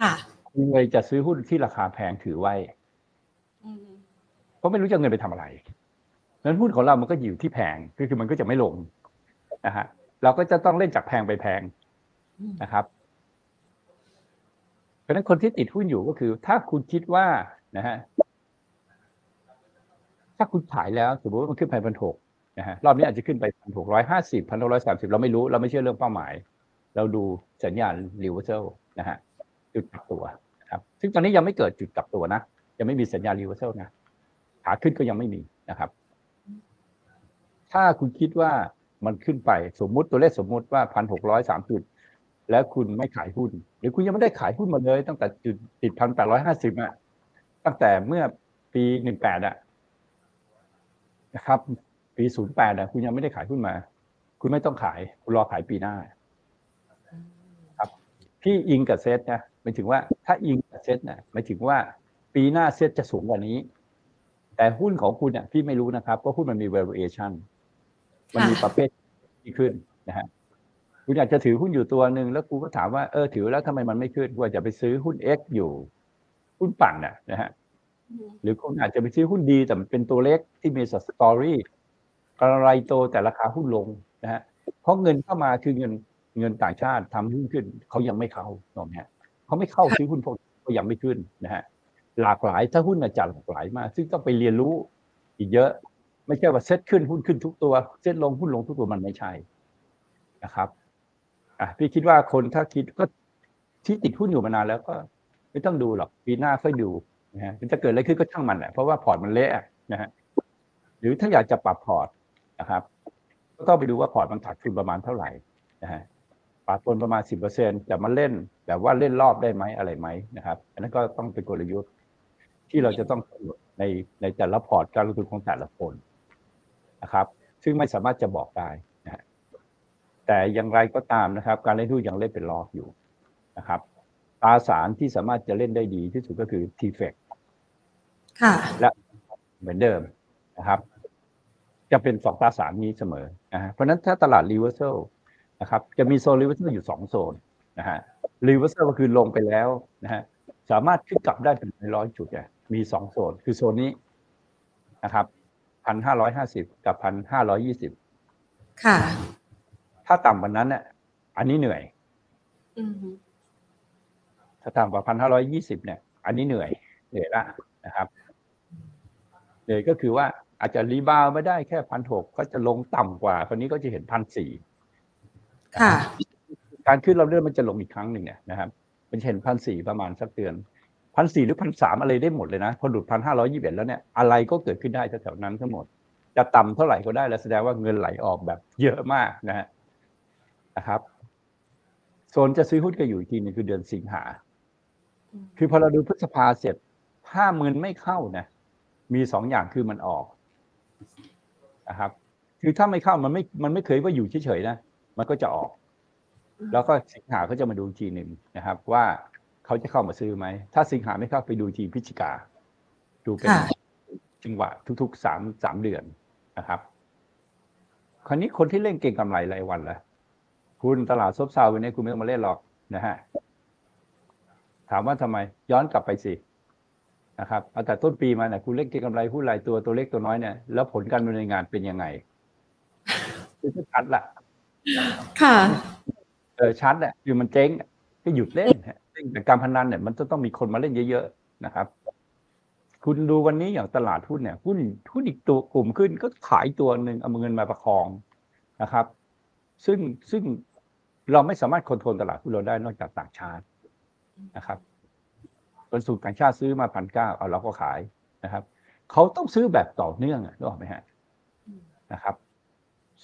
ค่ะคุณเลยจะซื้อหุ้นที่ราคาแพงถือไว้ เพราะไม่รู้จะเงินไปทำอะไรนั้นหุ้นของเรามันก็อยู่ที่แพงก็คือมันก็จะไม่ลงนะฮะเราก็จะต้องเล่นจากแพงไปแพงนะครับ เพราะฉะนั้นคนที่ติดหุ้นอยู่ก็คือ ถ้าคุณคิดว่านะฮะถ้าคุณขายแล้วสมมติว่ามันขึ้นไปพันหกนะฮะรอบนี้อาจจะขึ้นไปพันหกร้อยห้าสิบพันหกร้อยสามสิบเราไม่รู้ เราไม่เชื่อเรื่องเป้าหมาย เราดูสัญญาณ reversal นะฮะจุดกลับตัวนะครับ ซึ่งตอนนี้ยังไม่เกิดจุดกลับตัวนะ ยังไม่มีสัญญาณ reversal นะขาขึ้นก็ยังไม่มีนะครับ ถ้าคุณคิดว่ามันขึ้นไปสมมุติตัวเลขสมมุติว่าพันหกร้อยสามจุด แล้วคุณไม่ขายหุ้น หรือคุณยังไม่ได้ขายหุ้นมาเลย ตั้งแต่จุดติดพันแปดร้อยห้าสิบอะตั้งแต่เมื่อปีหนึ่งแปดอะนะครับ ปีศูนย์แปดอะคุณยังไม่ได้ขายหุ้นมา คุณไม่ต้องขายคุณรอขายปีหน้า ครับพี่อิงกับเซตนะหมายถึงว่าถ้าอิงกับเซตนะหมายถึงว่า ปีหน้าเซตจะสูงกว่านี้ แต่หุ้นของคุณเนี่ยพี่ไม่รู้นะครับเพราหุ้นมันมี valuation มันมีประเภทที่ขึ้นนะฮะคุณอยากจะถือหุ้นอยู่ตัวหนึ่งแล้วกูก็ถามว่าเออถือแล้วทำไมมันไม่ขึ้นกูอาจจะไปซื้อหุ้น X อยู่ หุ้นปั่นน่ะนะฮะหรือคุณอาจจะไปซื้อหุ้นดีแต่มันเป็นตัวเล็กที่มีสตอรี่กำไรโตแต่ราคาหุ้นลงนะฮะเพราะเงินเข้ามาคือเงินเงินต่างชาติทำหุ้นขึ้นเขายังไม่เข้าตรงนี้เขาไม่เข้าซื้อหุ้นพวกก็ยังไม่ขึ้นนะฮะ หลากหลาย ถ้าหุ้นอาจารย์หลากหลายมาก ซึ่งต้องไปเรียนรู้อีกเยอะ ไม่ใช่ว่าเซ็ตขึ้นหุ้นขึ้นทุกตัว เซ็ตลงหุ้นลงทุกตัวมันไม่ใช่นะครับอะพี่คิดว่าคนถ้าคิดก็ที่ติดหุ้นอยู่มานานแล้วก็ ไม่ต้องดูหรอกปีหน้าค่อยดูนะฮะจะเกิดอะไรขึ้นก็ช่างมันแหละเพราะว่าพอร์ตมันเละนะฮะหรือถ้าอยากจะปรับพอร์ตนะครับ ก็ต้องไปดูว่าพอร์ตมันขาดทุนประมาณเท่าไหร่นะฮะปรับปนประมาณสิบเปอร์เซ็นจะมาเล่นแบบว่าเล่นรอบได้ไหมอะไรไหมนะครับ อันนั้นก็ต้องเป็นกลยุทธ์ ที่เราจะต้องกำหนดในในแต่ละพอร์ตการลงทุนของแต่ละคนนะครับ ซึ่งไม่สามารถจะบอกได้นะฮะแต่อย่างไรก็ตามนะครับ การเล่นหุ้นยังเล่นเป็นรอบอยู่นะครับตราสารที่สามารถจะเล่นได้ดีที่สุดก็คือ t f e c ค่ะ และเหมือนเดิมนะครับ จะเป็นสองตราสารนี้เสมอนะฮะเพราะฉะนั้นถ้าตลาด reversal นะครับ จะมีโซน reversal อยู่สองโซนนะฮะ reversal ก็คือลงไปแล้วนะฮะสามารถขึ้นกลับได้เป็นร้อยจุดเนี่ย มีสองโซน คือโซนนี้นะครับพันห้าร้อยห้าสิบกับพันห้าร้อยี่สิบค่ะ ถ้าต่ำกว่านั้นเนี่ยอันนี้เหนื่อยอืมถ้าต่ำกว่าพันห้าร้อยี่สิบเนี่ย อันนี้เหนื่อย เหนื่อยละนะครับเหนื่อยก็คือว่าอาจจะรีบาวด์ไม่ได้แค่พันหกก็จะลงต่ำกว่า คราวนี้ก็จะเห็นพันสี่ค่ะการขึ้นเราเรื่อยมันจะลงอีกครั้งหนึ่งเนี่ยนะครับ มันจะเห็นพันสี่ประมาณสักเดือน พันสี่หรือพันสามอะไรได้หมดเลยนะ พอหลุดพันห้าร้อยยี่สิบเอ็ดแล้วเนี่ยอะไรก็เกิดขึ้นได้แถวๆนั้นทั้งหมด จะต่ำเท่าไหร่ก็ได้แล้วแสดงว่าเงินไหลออกแบบเยอะมากนะฮะนะครับโซนจะซื้อหุ้นก็อยู่อีกทีนึงคือเดือนสิงหา คือพอเราดูพฤษภาเสร็จถ้าเงินไม่เข้านะ มีสองอย่างคือมันออกนะครับ คือถ้าไม่เข้ามันไม่ มันไม่เคยว่าอยู่เฉยๆนะ มันก็จะออก แล้วก็สิงหาเขาจะมาดูอีกทีหนึ่งนะครับ ว่า เขาจะเข้ามาซื้อไหม ถ้าสิงหาไม่เข้าไปดูทีพฤศจิกา ดูเป็นค่ะจังหวะทุกๆสามสามเดือนนะครับ คราวนี้คนที่เล่นเก่งกำไรรายวันล่ะคุณตลาดซบเซาวันนี้คุณไม่ต้องมาเล่นหรอกนะฮะถามว่าทำไม ย้อนกลับไปสินะครับเอาแต่ต้นปีมาเนี่ยคุณเล่นเก็งกำไรหุ้นรายตัวตัวเล็กตัวน้อยเนี่ยแล้วผลการดำเนินงานเป็นยังไงคือก็ชัดละค่ะเออชัดแหละคือมันเจ๊งก็หยุดเล่นฮะ ซึ่งแต่การพนันเนี่ยมันจะต้องมีคนมาเล่นเยอะๆนะครับ คุณดูวันนี้อย่างตลาดหุ้นเนี่ยหุ้นหุ้นอีกตัวกลุ่มขึ้นก็ขายตัวหนึ่งเอาเงินมาประคองนะครับ ซึ่งซึ่งเราไม่สามารถคอนโทรลตลาดหุ้นเราได้นอกจากต่างชาตินะครับคนสูงต่างชาติซื้อมาพันเก้าเอาเราก็ขายนะครับเขาต้องซื้อแบบต่อเนื่องอะนึกออกไหมฮะนะครับ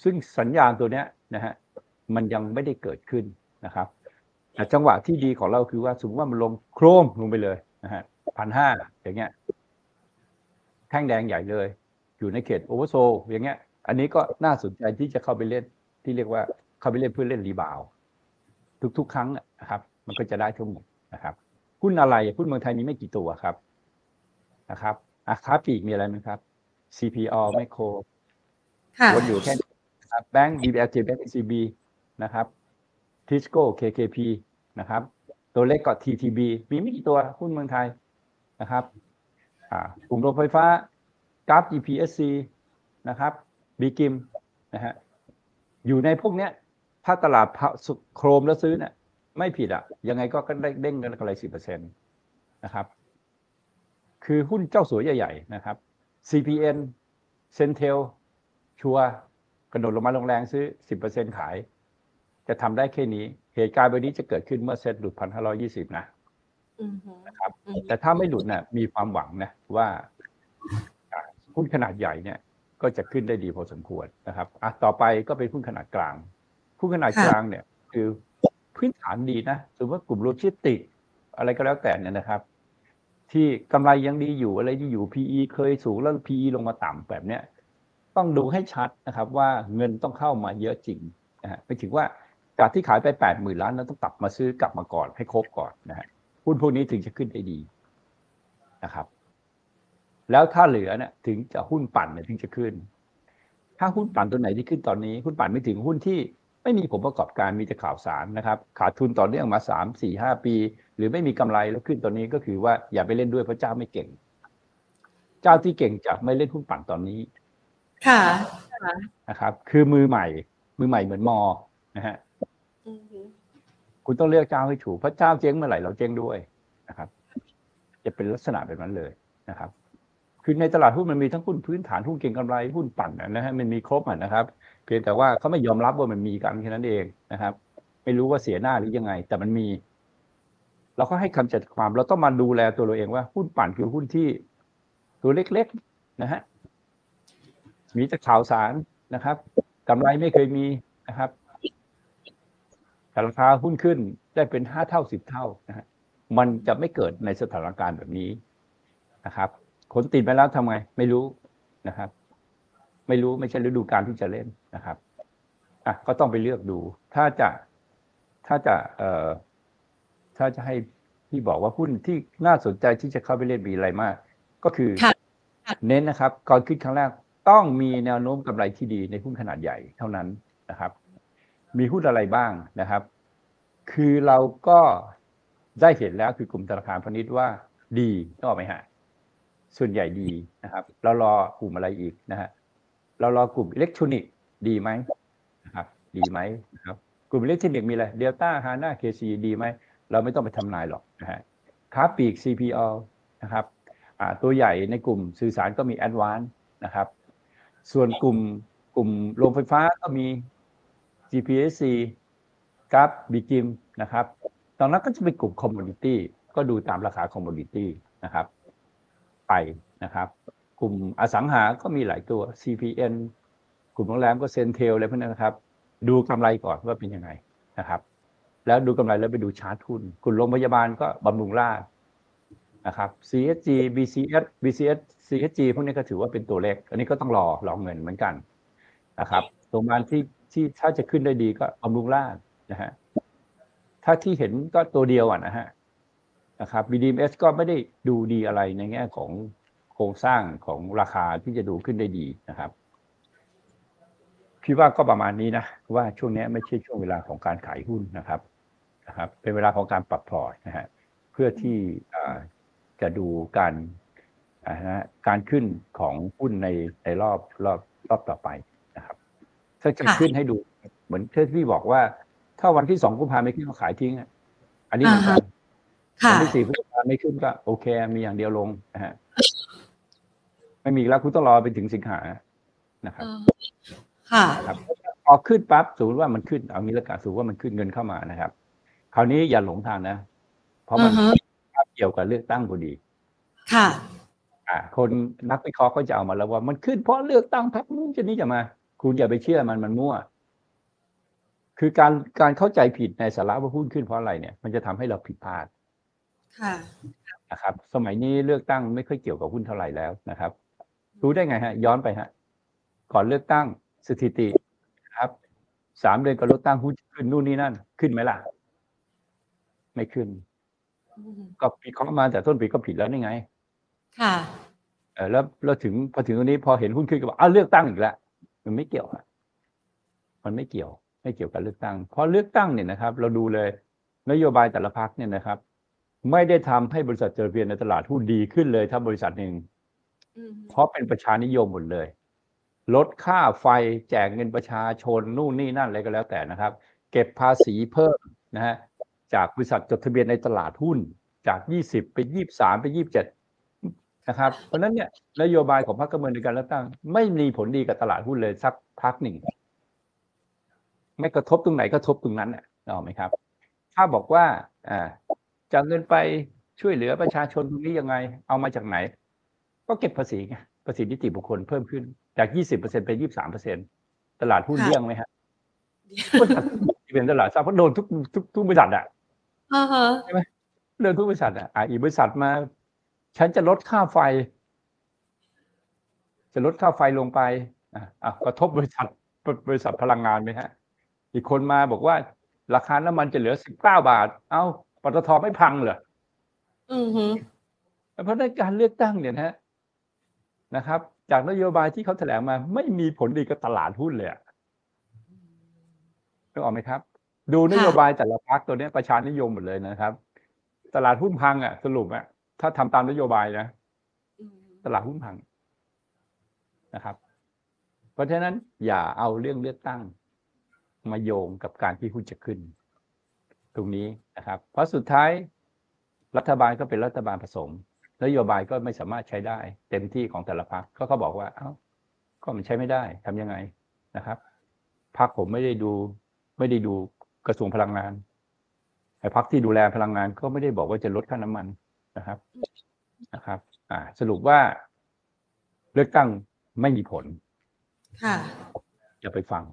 ซึ่งสัญญาณตัวเนี้ยนะฮะมันยังไม่ได้เกิดขึ้นนะครับ จังหวะที่ดีของเราคือว่าสมมติว่ามันลงโครมลงไปเลยนะฮะพันห้าอย่างเงี้ย แท่งแดงใหญ่เลย อยู่ในเขตโอเวอร์โซอย่างเงี้ย อันนี้ก็น่าสนใจที่จะเข้าไปเล่นที่เรียกว่าเข้าไปเล่นเพื่อเล่นรีบาวด์ทุก ๆ ครั้งอะนะครับ มันก็จะได้ทั้งหมดนะครับหุ้นอะไรหุ้นเมืองไทยมีไม่กี่ตัวครับนะครับอาคาปีกมีอะไรไหมครับ CPO ไมโครค่ะวนอยู่แค่นี้นะครับแบงก์ BBL แบงก์ SCB นะครับ ทิสโก้ KKP นะครับ ตัวเล็กก็ TTB มีไม่กี่ตัวหุ้นเมืองไทยนะครับกลุ่มโรงไฟฟ้ากราฟ GPSC นะครับ BGRIM นะฮะอยู่ในพวกเนี้ย ถ้าตลาดโครมแล้วซื้อเนี่ยไม่ผิดอะยังไงก็ได้เด้งกันกำไรสิบเปอร์เซ็นต์นะครับ คือหุ้นเจ้าสัวใหญ่ ๆ นะครับ CPN Centel ชัวร์กระโดดลงมาลงแรงซื้อ10%ขาย จะทำได้แค่นี้ เหตุการณ์แบบนี้จะเกิดขึ้นเมื่อเซ็ตหลุดพันห้าร้อยี่สิบนะอืมนะครับอืมแต่ถ้าไม่หลุดนะมีความหวังนะว่าอ่าหุ้นขนาดใหญ่เนี่ย ก็จะขึ้นได้ดีพอสมควรนะครับอะต่อไปก็เป็นหุ้นขนาดกลางหุ้นขนาดกลางเนี่ย คือพื้นฐานดีนะสมมติว่ากลุ่มโลจิสติกส์อะไรก็แล้วแต่เนี่ยนะครับ ที่กำไรยังดีอยู่อะไรที่อยู่ PE เคยสูงแล้ว PE ลงมาต่ำแบบเนี้ยต้องดูให้ชัดนะครับ ว่าเงินต้องเข้ามาเยอะจริงนะฮะไปถึงว่า จากที่ขายไปแปดหมื่นล้านนั้นต้องกลับมาซื้อกลับมาก่อนให้ครบก่อนนะฮะหุ้นพวกนี้ถึงจะขึ้นได้ดีนะครับ แล้วถ้าเหลือเนี่ยถึงจะหุ้นปั่นเนี่ยถึงจะขึ้น ถ้าหุ้นปั่นตัวไหนที่ขึ้นตอนนี้หุ้นปั่นไม่ถึงหุ้นที่ไม่มีผลประกอบการมีแต่ข่าวสารนะครับ ขาดทุนต่อเนื่องมาสามสี่ห้าปี หรือไม่มีกำไรแล้วขึ้นตอนนี้ก็คือว่าอย่าไปเล่นด้วยเพราะเจ้าไม่เก่ง เจ้าที่เก่งจะไม่เล่นหุ้นปั่นตอนนี้ ค่ะนะครับ คือมือใหม่ มือใหม่เหมือนมอนะฮะอืม คุณต้องเลือกเจ้าให้ถูกเพราะเจ้าเจ๊งเมื่อไหร่เราเจ๊งด้วยนะครับ จะเป็นลักษณะแบบนั้นเลยนะครับ คือในตลาดหุ้นมันมีทั้งหุ้นพื้นฐานหุ้นเก็งกำไรหุ้นปั่นนะฮะมันมีครบอะนะครับ เพียงแต่ว่าเขาไม่ยอมรับว่ามันมีกันแค่นั้นเองนะครับ ไม่รู้ว่าเสียหน้าหรือยังไง แต่มันมี เราก็ให้คำจัดความเราต้องมาดูแลตัวเราเองว่าหุ้นปั่นคือหุ้นที่ ตัวเล็กๆนะฮะมีแต่ข่าวสารนะครับกำไรไม่เคยมีนะครับ แต่ราคาหุ้นขึ้นได้เป็นห้าเท่าสิบเท่านะฮะมันจะไม่เกิดในสถานการณ์แบบนี้นะครับคนติดไปแล้วทำไง ไม่รู้นะครับ ไม่รู้ไม่ใช่ฤดูการที่จะเล่นนะครับอะก็ต้องไปเลือกดู ถ้าจะถ้าจะเอ่อถ้าจะให้พี่บอกว่าหุ้นที่น่าสนใจที่จะเข้าไปเล่นมีอะไรมาก ก็คือค่ะค่ะเน้นนะครับก่อนขึ้นครั้งแรกต้องมีแนวโน้มกำไรที่ดีในหุ้นขนาดใหญ่เท่านั้นนะครับ มีหุ้นอะไรบ้างนะครับ คือเราก็ได้เห็นแล้วคือกลุ่มธนาคารพาณิชย์ว่าดีก็ออกไหมฮะส่วนใหญ่ดีนะครับเรารอกลุ่มอะไรอีกนะฮะเรารอกลุ่มอิเล็กทรอนิกส์ดีไหมนะครับ ดีไหมนะครับ กลุ่มอิเล็กทรอนิกส์มีอะไร DELTA HANA KCE ดีไหมเราไม่ต้องไปทำนายหรอกนะฮะค้าปลีก CPO นะครับตัวใหญ่ในกลุ่มสื่อสารก็มี a d v a n c e นะครับ ส่วนกลุ่มกลุ่มโรงไฟฟ้าก็มี GPSC กับ BGRIM นะครับตอนนั้นก็จะเป็นกลุ่ม commodity ก็ดูตามราคา commodity นะครับ ไปนะครับ กลุ่มอสังหาก็มีหลายตัว CPN กลุ่มโรงแรมก็ CENTEL อะไรพวกนั้นนะครับ ดูกำไรก่อนว่าเป็นยังไงนะครับ แล้วดูกำไรแล้วไปดูชาร์ตทุน กลุ่มโรงพยาบาลก็บำรุงราษฎร์นะครับ CSG BCS BCS CSG พวกนี้ก็ถือว่าเป็นตัวเลขอันนี้ก็ต้องรอรอเงินเหมือนกันนะครับโรงพยาบาลที่ ที่ถ้าจะขึ้นได้ดีก็บำรุงราษนะฮะถ้าที่เห็นก็ตัวเดียวอะนะฮะนะครับ BDMs ก็ไม่ได้ดูดีอะไรในแง่ของโครงสร้างของราคาที่จะดูขึ้นได้ดีนะครับพี่ว่าก็ประมาณนี้นะว่าช่วงนี้ไม่ใช่ช่วงเวลาของการขายหุ้นนะครับนะครับ เป็นเวลาของการปรับพอร์ตนะฮะเพื่อที่จะดูการอ่านะการขึ้นของหุ้นในในรอบรอบรอบต่อไป ถ้าจะค่ะขึ้นให้ดู เหมือนที่พี่บอกว่า ถ้าวันที่สองกุมภาไม่ขึ้นก็ขายทิ้งอะอันนี้เหมือนกันค่ะวันที่สี่พฤษภาไม่ขึ้นก็ โอเค มีอย่างเดียวลงนะฮะไม่มีอีกแล้วคุณต้องรอไปถึงสิงหานะครับเออค่ะครับพอขึ้นปั๊บสมมติว่ามันขึ้นเอางี้ละกันสมมติว่ามันขึ้นเงินเข้ามานะครับ คราวนี้อย่าหลงทางนะ เพราะมันอือฮะเกี่ยวกับเลือกตั้งพอดี ค่ะ อ่า คนนักวิเคราะห์ก็จะเอามาแล้วว่ามันขึ้นเพราะเลือกตั้งพรรคนู้นจะนี้จะมา คุณอย่าไปเชื่อมันมันมั่ว คือการการเข้าใจผิดในสาระว่าหุ้นขึ้นเพราะอะไรเนี่ย มันจะทำให้เราผิดพลาดค่ะนะครับ สมัยนี้เลือกตั้งไม่ค่อยเกี่ยวกับหุ้นเท่าไหร่แล้วนะครับ รู้ได้ไงฮะ ย้อนไปฮะ ก่อนเลือกตั้งสถิตินะครับสามเดือนก่อนเลือกตั้งหุ้นขึ้นนู่นนี่นั่น ขึ้นไหมล่ะ ไม่ขึ้น ก็ปีเคาะห์มาแต่ต้นปีก็ผิดแล้วนี่ไง ค่ะเออแล้วเราถึงพอถึงตรงนี้พอเห็นหุ้นขึ้นก็บอกอ้าวเลือกตั้งอีกแล้ว มันไม่เกี่ยวอะมันไม่เกี่ยว ไม่เกี่ยวกับเลือกตั้งเพราะเลือกตั้งเนี่ยนะครับ เราดูเลยนโยบายแต่ละพรรคเนี่ยนะครับ ไม่ได้ทำให้บริษัทจดทะเบียนในตลาดหุ้นดีขึ้นเลยถ้าบริษัทหนึ่งอืมเพราะเป็นประชานิยมหมดเลย ลดค่าไฟแจกเงินประชาชนนู่นนี่นั่นอะไรก็แล้วแต่นะครับ เก็บภาษีเพิ่มนะฮะจากบริษัทจดทะเบียนในตลาดหุ้นจาก 20 ไป 23 ไป 27 นะครับ เพราะฉะนั้นเนี่ยนโยบายของพรรคการเมืองในการเลือกตั้ง ไม่มีผลดีกับตลาดหุ้นเลยสักพักหนึ่ง ไม่กระทบตรงไหนกระทบตรงนั้นเนี่ยเอาไหมครับ ถ้าบอกว่าอ่าจะเอาเงินไปช่วยเหลือประชาชนตรงนี้ยังไง เอามาจากไหน ก็เก็บภาษีไงภาษีนิติบุคคลเพิ่มขึ้นจาก 20%เป็น 23%ตลาดหุ้นค่ะเลี่ยงไหมฮะบริษัทที่เป็นตลาดทรัพย์เพราะโดนทุกทุกทุกบริษัทอะอ่าฮะโดนทุกบริษัทอะอะอีกบริษัทมา ฉันจะลดค่าไฟ จะลดค่าไฟลงไปอะอะกระทบบริษัทบริษัทพลังงานไหมฮะ อีกคนมาบอกว่า ราคาน้ำมันจะเหลือ19บาท เอ้าปตทไม่พังเหรออือฮึเพราะในการเลือกตั้งเนี่ยนะฮะนะครับ จากนโยบายที่เขาแถลงมา ไม่มีผลดีกับตลาดหุ้นเลยอะนึกออกไหมครับ ดูนโยบายแต่ละพรรคตัวเนี้ยประชานิยมหมดเลยนะครับ ตลาดหุ้นพังอะ สรุปอะ ถ้าทำตามนโยบายนะอืมตลาดหุ้นพังนะครับ เพราะฉะนั้นอย่าเอาเรื่องเลือกตั้ง มาโยงกับการที่หุ้นจะขึ้น ตรงนี้นะครับ เพราะสุดท้ายรัฐบาลก็เป็นรัฐบาลผสม นโยบายก็ไม่สามารถใช้ได้ เต็มที่ของแต่ละพรรคก็เขาบอกว่า เอ้าก็มันใช้ไม่ได้ทำยังไงนะครับพรรคผมไม่ได้ดู ไม่ได้ดูกระทรวงพลังงานไอ้พรรคที่ดูแลพลังงานก็ไม่ได้บอกว่าจะลดค่าน้ำมัน นะครับนะครับ อ่า สรุปว่า เลือกตั้งไม่มีผล ค่ะอย่าไปฟัง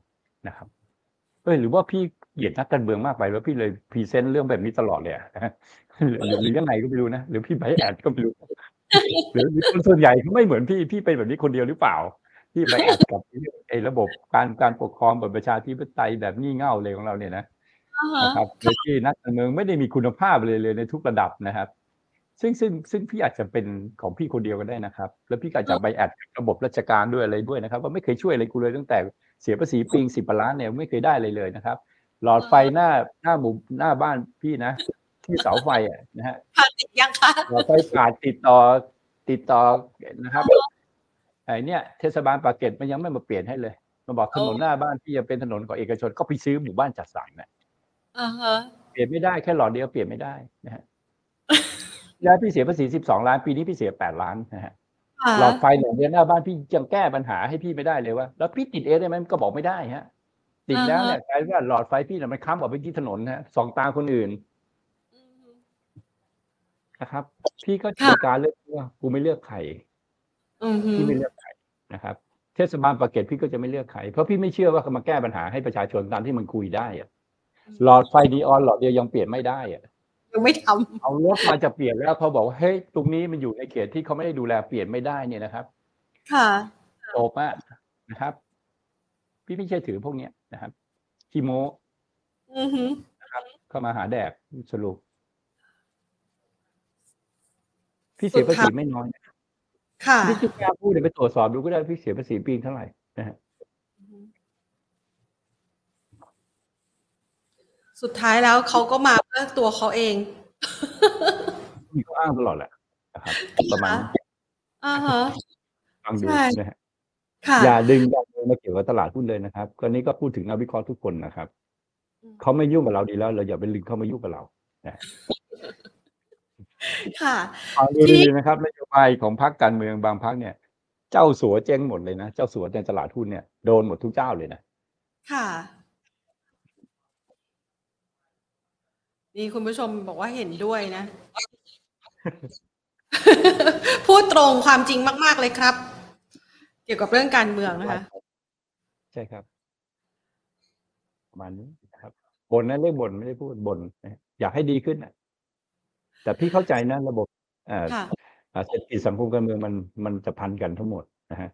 นะครับเอ้ยหรือว่าพี่เหยียดนักการเมืองมากไปแล้วพี่เลย present เรื่องแบบนี้ตลอดเลยอะหรือหรือยังไงก็ไม่รู้นะหรือพี่ bias ก็ไม่รู้หรือหรือคนส่วนใหญ่เขาไม่เหมือนพี่พี่เป็นแบบนี้คนเดียวหรือเปล่าที่ bias กับไอ้ระบบการการปกครองแบบประชาธิปไตยแบบงี่เง่าเลยของเราเนี่ยนะอ่าฮะนะครับโดยที่นักการเมืองไม่ได้มีคุณภาพเลยเลยในทุกระดับนะครับ ซึ่งซึ่งซึ่งพี่อาจจะเป็นของพี่คนเดียวก็ได้นะครับ แล้วพี่ก็อาจจะไบแอดกับระบบราชการด้วยอะไรด้วยนะครับ ว่าไม่เคยช่วยอะไรกูเลยตั้งแต่เสียภาษีปิงสิบล้านเนี่ยไม่เคยได้เลยเลยนะครับ หลอดไฟหน้าหน้าหมู่หน้าบ้านพี่นะ ที่เสาไฟอะนะฮะผ่านติดยังคะหลอดไฟขาดติดต่อติดต่อนะครับไอ้เนี่ยเทศบาลปากเกร็ดมันยังไม่มาเปลี่ยนให้เลยมาบอกถนนหน้าบ้านพี่จะเป็นถนนของเอกชนก็ไปซื้อหมู่บ้านจัดสรรนะอ่าฮะเปลี่ยนไม่ได้แค่หลอดเดียวเปลี่ยนไม่ได้นะฮะ แล้วพี่เสียภาษีสิบสองล้านปีนี้พี่เสียแปดล้านนะฮะค่ะหลอดไฟหลอดเดียวหน้าบ้านพี่ยังแก้ปัญหาให้พี่ไม่ได้เลยว่า แล้วพี่ติดเองได้ไหมก็บอกไม่ได้ฮะ ติดแล้วเนี่ยกลายเป็นว่าหลอดไฟพี่น่ะมันค้ำออกไปที่ถนนนะฮะสองตาคนอื่นอืมนะครับ พี่ก็ค่ะจัดการเลือกว่ากูไม่เลือกใครอืมฮึพี่ไม่เลือกใครนะครับ เทศบาลปากเกร็ดพี่ก็จะไม่เลือกใครเพราะพี่ไม่เชื่อว่าเขามาแก้ปัญหาให้ประชาชนตามที่มันคุยได้อะหลอดไฟดีออนหลอดเดียวยังเปลี่ยนไม่ได้อะ ยังไม่ทเอารถมาจะเปลี่ยนแล้วเขาบอกว่าเฮ้ยตรงนี้มันอยู่ในเขตที่เขาไม่ได้ดูแลเปลี่ยนไม่ได้เนี่ยนะครับำค่ะจบอะนะครับ พี่ไม่เชื่อถือพวกเนี้ยนะครับคีโมอือฮึเข้ามาหาแดกสรุป พี่เสียภาษีไม่น้อยนะค่ะพี่จะกล้าพูดเดี๋ยวไปตรวจสอบดูก็ได้พี่เสียภาษีปีเท่าไหร่นะฮะ สุดท้ายแล้วเขาก็มาเพื่อตัวเขาเอง มีข้ออ้างตลอดแหละนะครับประมาณนั้นอ่าฮะฟังดูใช่นะฮะค่ะอย่าดึงการเมืองมาเกี่ยวกับตลาดหุ้นเลยนะครับก็นี้ก็พูดถึงนักวิเคราะห์ทุกคนนะครับอืมเขาไม่ยุ่งกับเราดีแล้ว เราอย่าไปลึงเข้ามายุ่งกับเราค่ะฟังดูทีนี้ดีๆนะครับนโยบายของพรรคการเมืองบางพรรคเนี่ย เจ้าสัวเจ๊งหมดเลยนะ เจ้าสัวในตลาดหุ้นเนี่ยโดนหมดทุกเจ้าเลยนะ ค่ะ นี่คุณผู้ชมบอกว่าเห็นด้วยนะ พูดตรงความจริงมาก ๆ เลยครับ เกี่ยวกับเรื่องการเมืองนะคะ ใช่ครับประมาณนี้นะครับบ่นนะเรื่องบ่นไม่ได้พูดบ่นนะอยากให้ดีขึ้นนะแต่พี่เข้าใจนะระบบเอ่อค่ะอ่าเศรษฐกิจสังคมการเมืองมันมันจะพันกันทั้งหมดนะฮะ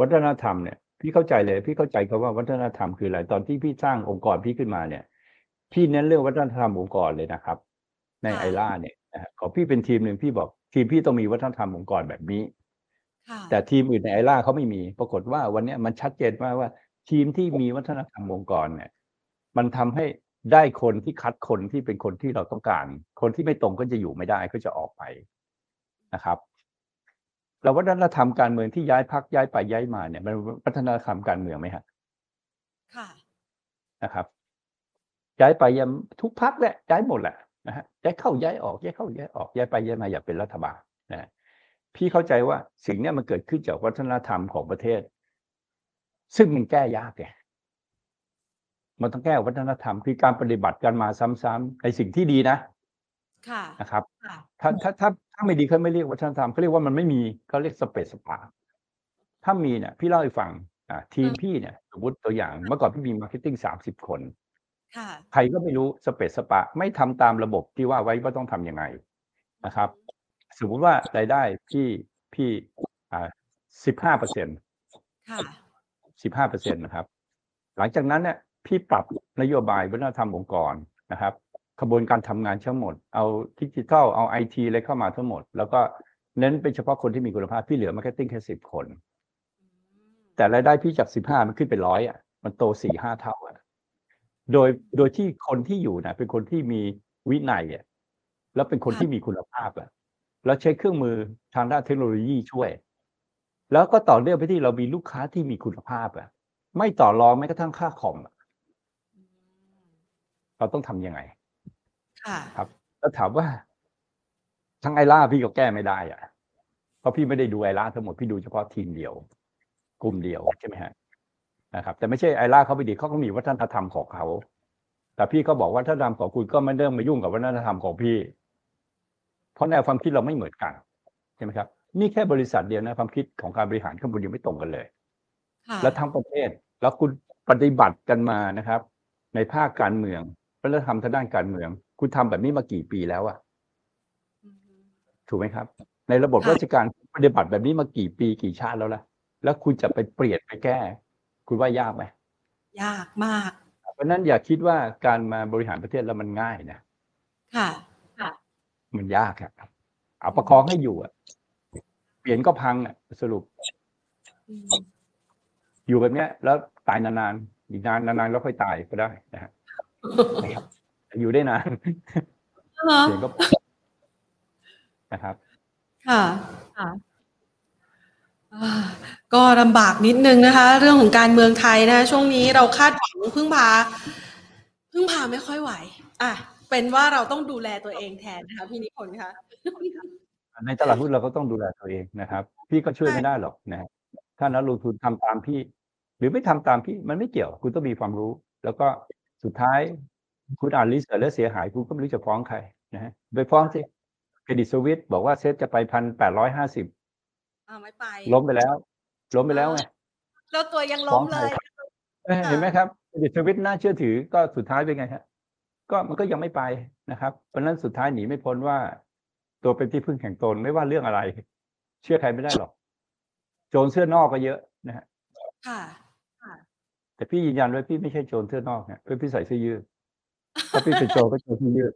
วัฒนธรรมเนี่ยพี่เข้าใจเลย พี่เข้าใจคำว่าวัฒนธรรมคืออะไรตอนที่พี่สร้างองค์กรพี่ขึ้นมาเนี่ย พี่เน้นเรื่องวัฒนธรรมองค์กรเลยนะครับ ในค่ะ ไอล่าเนี่ยนะฮะของพี่เป็นทีมหนึ่งพี่บอกทีมพี่ต้องมีวัฒนธรรมองค์กรแบบนี้ ค่ะ แต่ทีมอื่นในไอล่าเขาไม่มี ปรากฏว่าวันเนี้ยมันชัดเจนมากว่า ทีมที่มีวัฒนธรรมองค์กรเนี่ย มันทำให้ได้คนที่คัดคนที่เป็นคนที่เราต้องการ คนที่ไม่ตรงก็จะอยู่ไม่ได้ก็จะออกไปนะครับ แล้ววัฒนธรรมการเมืองที่ย้ายพักย้ายไปย้ายมาเนี่ยมันวัฒนธรรมการเมืองไหมฮะค่ะ นะครับ ย้ายไปย้ายทุกพักแหละย้ายหมดแหละนะฮะย้ายเข้าย้ายออกย้ายเข้าย้ายออกย้ายไปย้ายมาอยากเป็นรัฐบาลนะฮะพี่เข้าใจว่าสิ่งเนี้ยมันเกิดขึ้นจากวัฒนธรรมของประเทศ ซึ่งมันแก้ยากไงมันต้องแก้วัฒนธรรมคือการปฏิบัติกันมาซ้ำๆในสิ่งที่ดีนะค่ะนะครับค่ะถ้าถ้าถ้าถ้าไม่ดีเขาไม่เรียกวัฒนธรรมเขาเรียกว่ามันไม่มีเขาเรียกสะเปะสะปะถ้ามีเนี่ยพี่เล่าให้ฟังอ่าทีมอืมพี่เนี่ยสมมติตัวอย่างเมื่อก่อนพี่มี marketing สามสิบคน ค่ะ ใครก็ไม่รู้สะเปะสะปะไม่ทำตามระบบที่ว่าไว้ว่าต้องทำยังไงนะครับ สมมุติว่ารายได้พี่พี่อ่าสิบห้าเปอร์เซ็นต์ค่ะสิบห้าเปอร์เซ็นต์นะครับ หลังจากนั้นเนี่ยพี่ปรับนโยบายวัฒนธรรมองค์กรนะครับกระบวนการทำงานทั้งหมด เอาดิจิทัล เอาไอทีอะไรเข้ามาทั้งหมด แล้วก็เน้นเป็นเฉพาะคนที่มีคุณภาพ พี่เหลือ marketing แค่สิบคน แต่รายได้พี่จากสิบห้ามันขึ้นเป็นร้อยอะ มันโตสี่ห้าเท่าอะ โดยโดยที่คนที่อยู่นะเป็นคนที่มีวินัยอะแล้วเป็นคนค่ะที่มีคุณภาพอะแล้วใช้เครื่องมือทางด้านเทคโนโลยีช่วย แล้วก็ต่อเนื่องไปที่เรามีลูกค้าที่มีคุณภาพอะไม่ต่อรองแม้กระทั่งค่าคอมอะเราต้องทำยังไงค่ะครับ แล้วถามว่า ทั้งไอล่าพี่ก็แก้ไม่ได้อะเพราะพี่ไม่ได้ดูไอร่าทั้งหมดพี่ดูเฉพาะทีมเดียว กลุ่มเดียวใช่ไหมฮะ นะครับแต่ไม่ใช่ไอร่าเขาไปดีเขาก็มีวัฒนธรรมของเขาแต่พี่ก็บอกว่าถ้าธรรมของคุณก็ไม่เริ่มมายุ่งกับวัฒนธรรมของพี่ เพราะแนวความคิดเราไม่เหมือนกันใช่ไหมครับ นี่แค่บริษัทเดียวนะความคิดของการบริหารข้างบนยังไม่ตรงกันเลยค่ะและทั้งประเทศแล้วคุณปฏิบัติกันมานะครับ ในภาคการเมืองวัฒนธรรมทางด้านการเมือง คุณทำแบบนี้มากี่ปีแล้วอะอืมถูกไหมครับ ในระบบค่ะราชการปฏิบัติแบบนี้มากี่ปีกี่ชาติแล้วล่ะ แล้วคุณจะไปเปลี่ยนไปแก้ คุณว่ายากไหมยากมาก เพราะฉะนั้นอย่าคิดว่าการมาบริหารประเทศแล้วมันง่ายนะค่ะค่ะมันยากครับเอาประคองให้อยู่อะเปลี่ยนก็พังอะสรุปอืมอยู่แบบเนี้ย แล้วตายนานๆอีกนานนานๆแล้วค่อยตายก็ได้นะฮะนะครับอยู่ได้นานอ่าเปลี่ยนก็นะครับ ค่ะค่ะอ่า ก็ลำบากนิดนึงนะคะ เรื่องของการเมืองไทยนะ ช่วงนี้เราคาดหวังพึ่งพาพึ่งพาไม่ค่อยไหว อะ เป็นว่าเราต้องดูแลตัวเองแทนนะคะพี่นิพนธ์คะในตลาดหุ้นเราก็ต้องดูแลตัวเองนะครับ พี่ก็ช่วยไม่ได้หรอกนะฮะถ้านักลงทุนทำตามพี่ หรือไม่ทำตามพี่มันไม่เกี่ยว คุณต้องมีความรู้ แล้วก็สุดท้าย คุณอ่าน research แล้วเสียหาย คุณก็ไม่รู้จะฟ้องใครนะฮะไปฟ้องสิ Credit Suisse บอกว่าเซ็ตจะไปพันแปดร้อยห้าสิบ อ่าไม่ไปล้มไปแล้ว ล้มไปแล้วไงแล้วตัวยังล้มเลยเอ้ยเห็นไหมครับ Credit Suisse น่าเชื่อถือก็สุดท้ายเป็นไงฮะก็มันก็ยังไม่ไปนะครับ เพราะฉะนั้นสุดท้ายหนีไม่พ้นว่า ตัวเป็นที่พึ่งแห่งตนไม่ว่าเรื่องอะไร เชื่อใครไม่ได้หรอก โจรเสื้อนอกก็เยอะนะฮะค่ะแต่พี่ยืนยันว่าพี่ไม่ใช่โจรเสื้อนอกเนี่ยเพื่อพี่ใส่เสื้อยืดถ้าพี่เป็นโจรก็โจรเสื้อยืด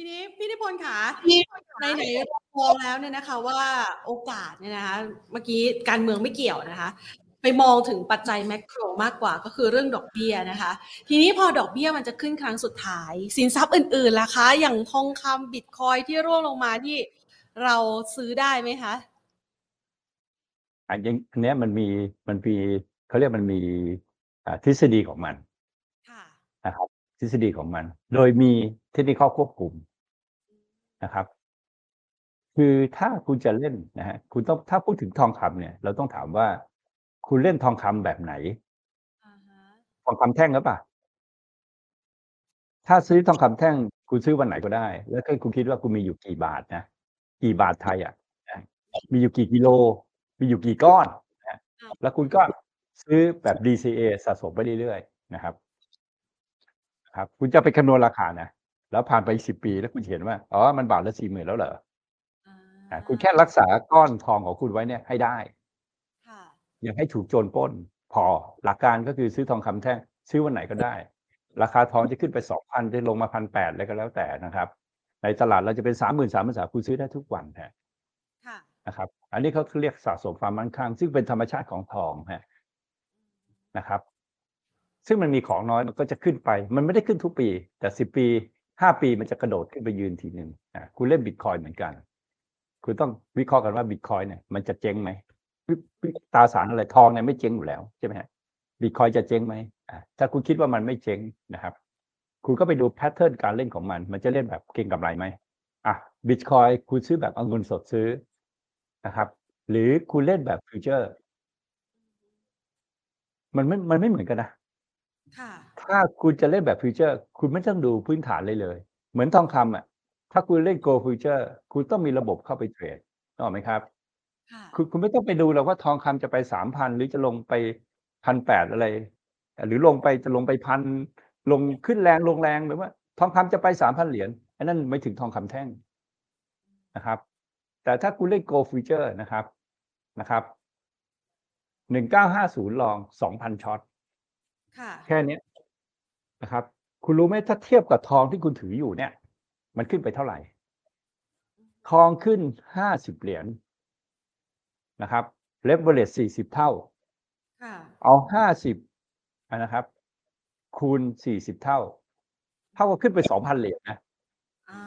ทีนี้พี่นิพนธ์ค่ะในไหนๆเรามองแล้วเนี่ยนะคะ ว่าโอกาสเนี่ยนะคะ เมื่อกี้การเมืองไม่เกี่ยวนะคะ ไปมองถึงปัจจัยแมกโรมากกว่าก็คือเรื่องดอกเบี้ยนะคะ ทีนี้พอดอกเบี้ยมันจะขึ้นครั้งสุดท้าย สินทรัพย์อื่นๆล่ะคะ อย่างทองคำบิตคอยที่ร่วงลงมาที่เราซื้อได้ไหมคะอันยังอันเนี้ยมันมีมันมีเขาเรียกมันมีอ่าทฤษฎีของมันค่ะนะครับ ทฤษฎีของมัน โดยมีเทคนิคควบคุมนะครับ คือถ้าคุณจะเล่นนะฮะคุณต้องถ้าพูดถึงทองคำเนี่ย เราต้องถามว่า คุณเล่นทองคำแบบไหนอ่าฮะทองคำแท่งหรือเปล่าถ้าซื้อทองคำแท่ง คุณซื้อวันไหนก็ได้ แล้วก็คุณคิดว่าคุณมีอยู่กี่บาทนะกี่บาทไทยอะนะมีอยู่กี่กิโล มีอยู่กี่ก้อนนะแล้วคุณก็ซื้อแบบ DCA สะสมไปเรื่อยๆนะครับ ครับ คุณจะไปคำนวณราคานะแล้วผ่านไปสิบปีแล้วคุณเห็นว่าอ๋อมันบาทละสี่หมื่นแล้วเหรออ่าอะคุณแค่รักษาก้อนทองของคุณไว้เนี่ยให้ได้ค่ะอย่าให้ถูกโจรปล้น พอหลักการก็คือซื้อทองคำแท่งซื้อวันไหนก็ได้ ราคาทองจะขึ้นไปสองพันจะลงมาพันแปดอะไรก็แล้วแต่นะครับ ในตลาดเราจะเป็นสามหมื่นสามหมื่นสามคุณซื้อได้ทุกวันฮะค่ะนะครับ อันนี้เขาเรียกสะสมความมั่นคงซึ่งเป็นธรรมชาติของทองฮะนะครับ ซึ่งมันมีของน้อยมันก็จะขึ้นไป มันไม่ได้ขึ้นทุกปี แต่สิบปีห้าปีมันจะกระโดดขึ้นไปยืนทีหนึ่งอะคุณเล่นบิตคอยน์เหมือนกัน คุณต้องวิเคราะห์กันว่าบิตคอยน์เนี่ยมันจะเจ๊งไหมตราสารอะไรทองเนี่ยไม่เจ๊งอยู่แล้วใช่ไหมฮะบิตคอยน์จะเจ๊งไหมอะถ้าคุณคิดว่ามันไม่เจ๊งนะครับ คุณก็ไปดู pattern การเล่นของมัน มันจะเล่นแบบเก็งกำไรไหมอะบิตคอยน์คุณซื้อแบบเอาเงินสดซื้อนะครับ หรือคุณเล่นแบบฟิวเจอร์ มันไม่ มันไม่เหมือนกันนะ ค่ะ ถ้าคุณจะเล่นแบบฟิวเจอร์ คุณไม่ต้องดูพื้นฐานเลยเลย เหมือนทองคำอะ ถ้าคุณเล่น gold futures คุณต้องมีระบบเข้าไปเทรดนึกออกไหมครับ ค่ะ คุณคุณไม่ต้องไปดูหรอกว่าทองคำจะไปสามพันหรือจะลงไปพันแปดอะไร หรือลงไปจะลงไปพันลงขึ้นแรงลงแรงหรือว่า ทองคำจะไปสามพันเหรียญอันนั้นไม่ถึงทองคำแท่งนะครับ แต่ถ้าคุณเล่น gold futures นะครับนะครับหนึ่งเก้าห้าศูนย์ลองสองพันช็อต ค่ะ แค่เนี้ยนะครับ คุณรู้ไหมถ้าเทียบกับทองที่คุณถืออยู่เนี่ย มันขึ้นไปเท่าไหร่ ทองขึ้นห้าสิบเหรียญนะครับเลเวอเรจสี่สิบเท่าค่ะเอาห้าสิบนะครับ คูณสี่สิบเท่า เท่ากับขึ้นไปสองพันเหรียญนะอ่า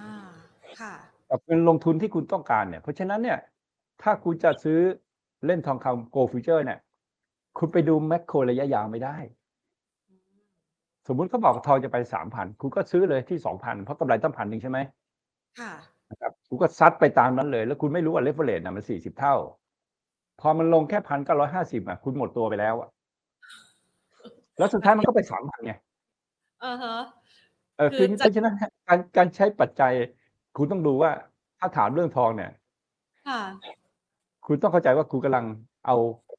ค่ะกับเงินลงทุนที่คุณต้องการเนี่ย เพราะฉะนั้นเนี่ย ถ้าคุณจะซื้อเล่นทองคำ gold futures เนี่ย คุณไปดู macro ระยะยาวไม่ได้ สมมุติเขาบอกทองจะไปสามพันคุณก็ซื้อเลยที่สองพันเพราะกำไรตั้งพันหนึ่งใช่ไหมค่ะนะครับคุณก็ซัดไปตามนั้นเลย แล้วคุณไม่รู้ว่าเลเวอเรจน่ะมันสี่สิบเท่า พอมันลงแค่พันเก้าร้อยห้าสิบอะคุณหมดตัวไปแล้วอะแล้วสุดท้ายมันก็ไปสามพันไงอ่าฮะเออคืคืออเพจะราะฉะนั้นการการใช้ปัจจัย คุณต้องดูว่าถ้าถามเรื่องทองเนี่ยค่ะคุณต้องเข้าใจว่าคุณกำลังเอา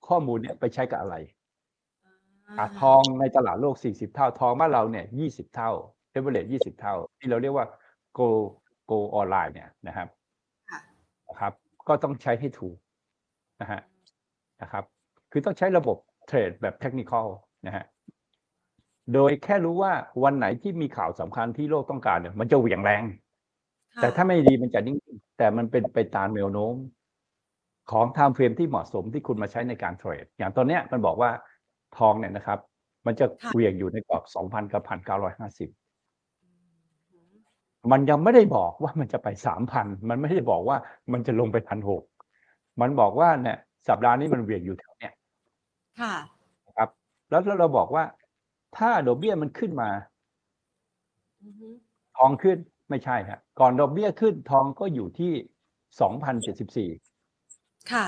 ข้อมูลเนี่ยไปใช้กับอะไรอ่าอะ ทองในตลาดโลก 40 เท่า ทองบ้านเราเนี่ย 20 เท่าเ v เ r อ g e 20 เท่า ที่เราเรียกว่า go go ออนไลน์เนี่ยนะครับค่ะนะครับ ก็ต้องใช้ให้ถูกนะฮะนะครับ คือต้องใช้ระบบเทรดแบบเทคนิคอลนะฮะโดยแค่รู้ว่าวันไหนที่มีข่าวสำคัญที่โลกต้องการเนี่ยมันจะเหวี่ยงแรงค่ะแต่ถ้าไม่ดีมันจะนิ่ง แต่มันเป็นไปตามแนวโน้ม ของไทม์เฟรมที่เหมาะสมที่คุณมาใช้ในการเทรด อย่างตอนเนี้ยมันบอกว่า ทองเนี่ยนะครับ มันจะเหวี่ยงอยู่ในกรอบ2,000กับ1,950 มันยังไม่ได้บอกว่ามันจะไป 3,000 มันไม่ได้บอกว่ามันจะลงไป1,600มันบอกว่าเนี่ยสัปดาห์นี้มันเหวี่ยงอยู่แถวเนี้ยค่ะนะครับแล้วแล้วเราบอกว่า ถ้าดอกเบี้ยมันขึ้นมาอือฮึทองขึ้นไม่ใช่ครับก่อนดอกเบี้ยขึ้นทองก็อยู่ที่2,074ค่ะ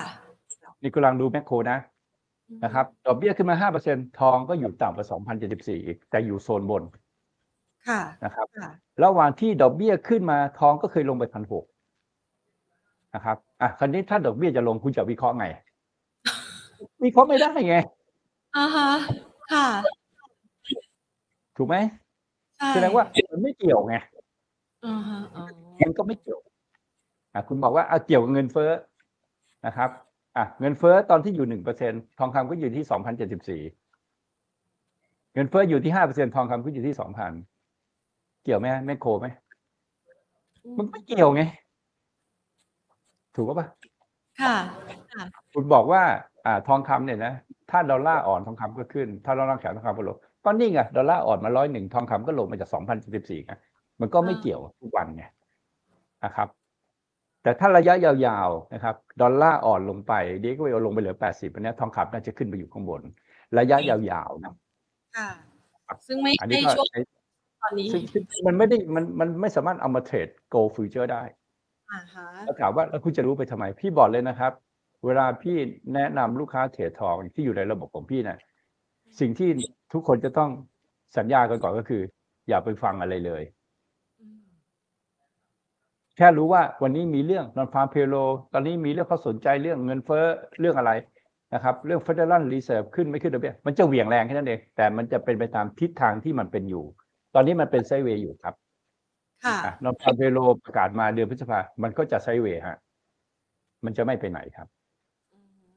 นี่กำลังดูแมคโครนะ นะครับดอกเบี้ยขึ้นมา5%ทองก็อยู่ต่ำกว่า2,074อีกแต่อยู่โซนบนค่ะนะครับค่ะระหว่างที่ดอกเบี้ยขึ้นมาทองก็เคยลงไปพันหกนะครับอะคราวนี้ถ้าดอกเบี้ยจะลงคุณจะวิเคราะห์ไง วิเคราะห์ไม่ได้ไงอ่าฮะค่ะ ถูกไหมใช่แสดงว่ามันไม่เกี่ยวไงอ่าฮะอ๋อมันก็ไม่เกี่ยวอะคุณบอกว่าอะเกี่ยวกับเงินเฟ้อนะครับ อะเงินเฟ้อตอนที่อยู่หนึ่งเปอร์เซ็นทองคำก็อยู่ที่สองพันเจ็ดสิบสี่เงินเฟ้ออยู่ที่ห้าเปอร์เซ็นทองคำก็อยู่ที่สองพันเกี่ยวไหมแมคโครไหมมันไม่เกี่ยวไง ถูกปะค่ะค่ะคุณบอกว่า อ่า ทองคำเนี่ยนะถ้าดอลลาร์อ่อนทองคำก็ขึ้น ถ้าดอลลาร์แข็งทองคำก็ลงก็นี่ไงดอลลาร์อ่อนมาร้อยหนึ่งทองคำก็ลงมาจากสองพันสิบสี่ไงมันก็ไม่อ่าเกี่ยวทุกวันไงนะครับ แต่ถ้าระยะยาวๆนะครับดอลลาร์อ่อนลงไปเดียวก็ไปเอาลงไปเหลือแปดสิบอันเนี้ยทองคำน่าจะขึ้นไปอยู่ข้างบน ระยะยาวๆนะค่ะซึ่งไม่อันนี้ไม่ก็ช่วงใช้ตอนนี้ซึ่งซึ่งมันไม่ได้มันมันไม่สามารถเอามาเทรด go future ได้อ่าฮะแล้วถามว่าแล้วคุณจะรู้ไปทำไม พี่บอกเลยนะครับ เวลาพี่แนะนำลูกค้าเทรดทองที่อยู่ในระบบของพี่นะสิ่งที่ทุกคนจะต้องสัญญากันก่อนก็คือ อย่าไปฟังอะไรเลยอืม แค่รู้ว่าวันนี้มีเรื่อง nonfarm payroll ตอนนี้มีเรื่องเขาสนใจเรื่องเงินเฟ้อเรื่องอะไรนะครับเรื่อง Federal Reserve ขึ้นไม่ขึ้นดอกเบี้ยมันจะเหวี่ยงแรงแค่นั้นเองแต่มันจะเป็นไปตามทิศทางที่มันเป็นอยู่ ตอนนี้มันเป็น sideways อยู่ครับค่ะ nonfarm payroll ประกาศมาเดือนพฤษภามันก็จะ sideways ฮะมันจะไม่ไปไหนครับอืม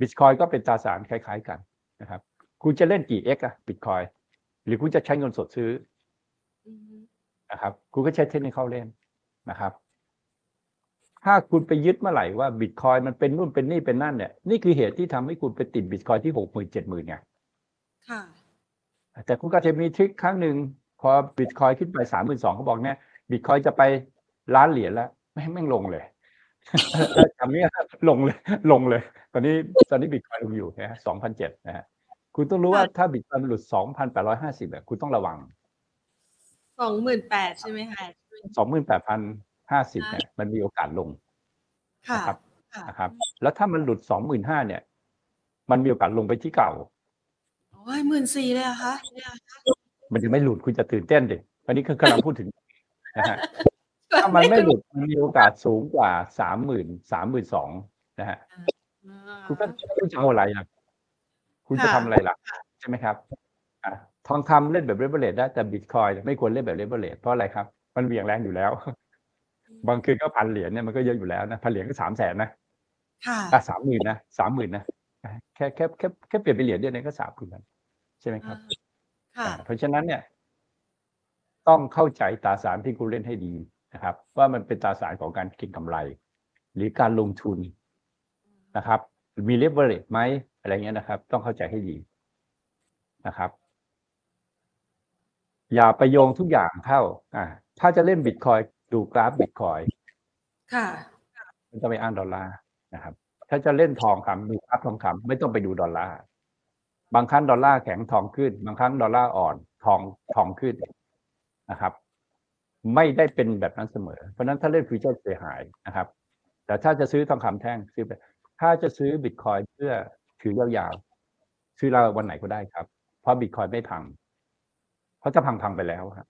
บิตคอยก็เป็นตราสารคล้าย ๆกันนะครับ คุณจะเล่นกี่ X อะบิตคอยหรือคุณจะใช้เงินสดซื้ออืมนะครับ คุณก็ใช้เทคนิคเข้าเล่น นะครับ ถ้าคุณไปยึดเมื่อไหร่ว่าบิตคอยมันเป็นนู่นเป็นนี่เป็นนั่นเนี่ยนี่คือเหตุที่ทำให้คุณไปติดบิตคอยที่หกหมื่นเจ็ดหมื่นไงค่ะแต่คุณก็จะมีทริคครั้งหนึ่งพอบิตคอยขึ้นไปสามหมื่นสองเขาบอกเนี่ยบิตคอยจะไปล้านเหรียญแล้วไม่แม่งลงเลยคำนี้ลงเลย ลงเลย ตอนนี้ตอนนี้บิตคอยลงอยู่นะสองพันเจ็ดนะฮะคุณต้องรู้ว่าถ้าบิตคอยหลุดสองพันแปดร้อยห้าสิบเนี่ยคุณต้องระวังสองหมื่นแปดใช่ไหมคะ สองหมื่นแปดพันห้าสิบเนี่ยมันมีโอกาสลงค่ะนะครับค่ะนะครับ แล้วถ้ามันหลุดสองหมื่นห้าเนี่ย มันมีโอกาสลงไปที่เก่าโอ้ยหมื่นสี่เลยเหรอะคะเนี่ยมันจะไม่หลุดคุณจะตื่นเต้นดิอันนี้คือกำลังพูดถึงนะฮะถ้ามันไม่หลุดมันมีโอกาสสูงกว่าสามหมื่นสามหมื่นสองนะฮะอ่าคุณก็คุณจะเอาอะไรล่ะ คุณจะค่ะทำอะไรล่ะ ใช่ไหมครับอะทองคำเล่นแบบเรเบเลตได้แต่บิตคอยไม่ควรเล่นแบบเรเบเลตเพราะอะไรครับ มันเหวี่ยงแรงอยู่แล้ว บางคืนก็พันเหรียญเนี่ยมันก็เยอะอยู่แล้วนะพันเหรียญก็สามแสนนะค่ะอะสามหมื่นนะสามหมื่นนะแค่แค่แค่แค่เปลี่ยนเป็นเหรียญเดียวเนี่ยก็สามหมื่นใช่ไหมครับค่ะอ่าเพราะฉะนั้นเนี่ย ต้องเข้าใจตราสารที่คุณเล่นให้ดีนะครับ ว่ามันเป็นตราสารของการเก็งกำไร หรือการลงทุนนะครับ มีเลเวอเรจไหมอะไรเงี้ยนะครับ ต้องเข้าใจให้ดีนะครับ อย่าไปโยงทุกอย่างเข้า อ่า ถ้าจะเล่นบิตคอยดูกราฟบิตคอยค่ะไม่ต้องไปอ้างดอลลาร์นะครับ ถ้าจะเล่นทองคำดูกราฟทองคำไม่ต้องไปดูดอลลาร์บางครั้งดอลลาร์แข็งทองขึ้น บางครั้งดอลลาร์อ่อนทองทองขึ้นนะครับ ไม่ได้เป็นแบบนั้นเสมอ เพราะฉะนั้นถ้าเล่นฟิวเจอร์เสียหายนะครับ แต่ถ้าจะซื้อทองคำแท่งซื้อไปถ้าจะซื้อบิตคอยเพื่อถือยาวๆซื้อเราวันไหนก็ได้ครับ เพราะบิตคอยไม่พัง เพราะจะพังพังๆไปแล้วครับอ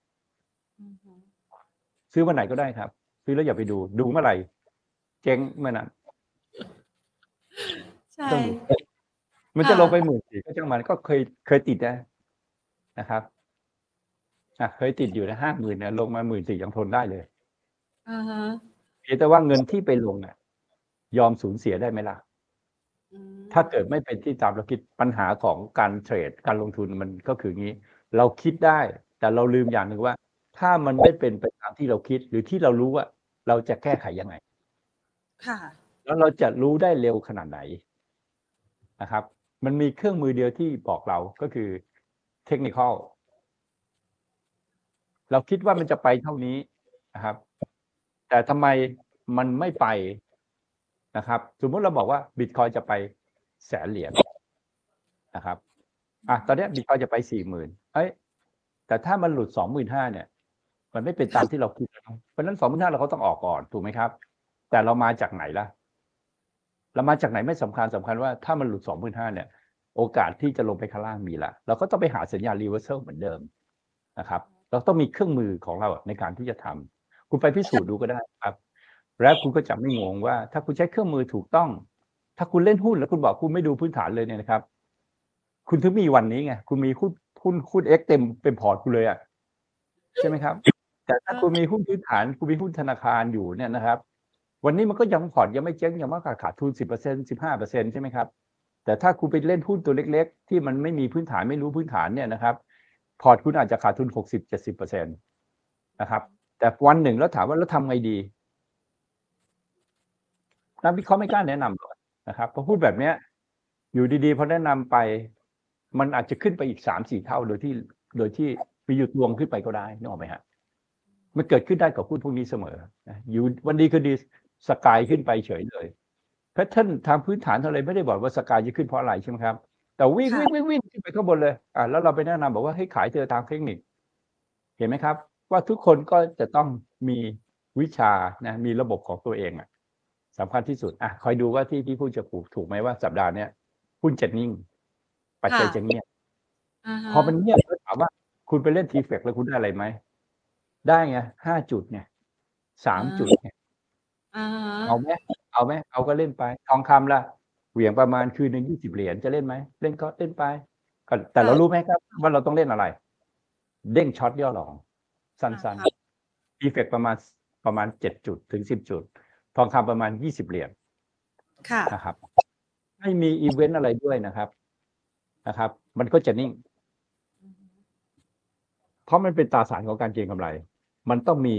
ือฮึ ซื้อวันไหนก็ได้ครับ ซื้อแล้วอย่าไปดู ดูเมื่อไหร่ เจ๊งเมื่อนั้นใช่ต้องดูมันจะค่ะลงไปหมื่นสี่ก็ช่างมันก็เคยเคยติดนะนะครับอะเคยติดอยู่นะห้าหมื่นนะลงมาหมื่นสี่ยังทนได้เลยอ่าฮะเพียงแต่ว่าเงินที่ไปลงอะ ยอมสูญเสียได้ไหมล่ะอืมถ้าเกิดไม่เป็นที่ตามเราคิดปัญหาของการเทรดการลงทุนมันก็คืองี้ เราคิดได้ แต่เราลืมอย่างหนึ่งว่า ถ้ามันไม่เป็นไปตามที่เราคิด หรือที่เรารู้ว่า เราจะแก้ไขยังไง ค่ะ แล้วเราจะรู้ได้เร็วขนาดไหนนะครับ มันมีเครื่องมือเดียวที่บอกเราก็คือเทคนิคอลเราคิดว่ามันจะไปเท่านี้นะครับ แต่ทำไมมันไม่ไปนะครับ สมมติเราบอกว่าบิตคอยจะไปแสนเหรียญนะครับอะตอนเนี้บิตคอยจะไปสี่หมื่นเอ้ยแต่ถ้ามันหลุดสองหมื่นห้าเนี่ย มันไม่เป็นตามที่เราคิดเพราะฉะนั้นสองหมื่นห้าเราก็ต้องออกก่อนถูกไหมครับ แต่เรามาจากไหนล่ะ เรามาจากไหนไม่สำคัญสำคัญว่าถ้ามันหลุดสองหมื่นห้าเนี่ย โอกาสที่จะลงไปข้างล่างมีละเราก็ต้องไปหาสัญญาณรีเวอร์เซลเหมือนเดิมนะครับ เราต้องมีเครื่องมือของเราในการที่จะทำคุณไปพิสูจน์ดูก็ได้ครับ แล้วคุณก็จะไม่งงว่า ถ้าคุณใช้เครื่องมือถูกต้อง ถ้าคุณเล่นหุ้นแล้วคุณบอกคุณไม่ดูพื้นฐานเลยเนี่ยนะครับ คุณถึงมีวันนี้ไงคุณมีหุ้นหุ้นหุ้นเอ็กเต็มเป็นพอร์ตคุณเลยอะใช่ไหมครับ แต่ถ้าคุณมีหุ้นพื้นฐานคุณมีหุ้นธนาคารอยู่เนี่ยนะครับ วันนี้มันก็ยังพอร์ตยังไม่เจ๊งยังมากกว่าขาดทุนสิบเปอร์เซ็นต์สิบห้าเปอร์เซ็นต์ใช่ไหมครับแต่ถ้าคุณไปเล่นหุ้นตัวเล็ก ๆ ที่มันไม่มีพื้นฐานไม่รู้พื้นฐานเนี่ยนะครับ พอร์ตคุณอาจจะขาดทุนหกสิบเจ็ดสิบเปอร์เซ็นต์นะครับ แต่วันหนึ่งแล้วถามว่าแล้วทำไงดีนักวิเคราะห์ไม่กล้าแนะนำหรอกนะครับพอพูดแบบเนี้ย อยู่ดีๆพอแนะนำไป มันอาจจะขึ้นไปอีกสามสี่เท่าโดยที่ โดยที่มีหยุดรวงขึ้นไปก็ได้นึกออกไหมฮะ มันเกิดขึ้นได้กับหุ้นพวกนี้เสมอนะอยู่วันดีคือดีสกายขึ้นไปเฉยเลยแพทเทิร์นทางพื้นฐานเท่าไรไม่ได้บอกว่าสกายจะขึ้นเพราะอะไรใช่ไหมครับ แต่วิ่งค่ะวิ่งวิ่งวิ่งขึ้นไปข้างบนเลยอ่าแล้วเราไปแนะนำบอกว่าให้ขายเจอทางเทคนิค เห็นไหมครับ ว่าทุกคนก็จะต้องมีวิชานะมีระบบของตัวเองอะสำคัญที่สุดอะคอยดูว่าที่พี่พูดจะถูกถูกไหมว่าสัปดาห์เนี้ยหุ้นจะนิ่ง ปัจจัยจะเงียบอ่าฮะพอมันเงียบแล้วถามว่า คุณไปเล่นทีเฟกแล้วคุณได้อะไรไหม ได้ไงห้าจุดไงสามจุดไงอ่าฮะเอาไหมเอาไหมเอาก็เล่นไป ทองคำล่ะเหวี่ยงประมาณคืนหนึ่งยี่สิบเหรียญจะเล่นไหมเล่นก็เล่นไปก็แต่เรารู้ไหมครับ ว่าเราต้องเล่นอะไร เด้งช็อตย่อหลอง สั้นๆทีเฟกประมาณประมาณเจ็ดจุดถึงสิบจุด ทองคำประมาณยี่สิบเหรียญค่ะนะครับไม่มีอีเวนต์อะไรด้วยนะครับนะครับ มันก็จะนิ่ง เพราะมันเป็นตราสารของการเก็งกำไร มันต้องมี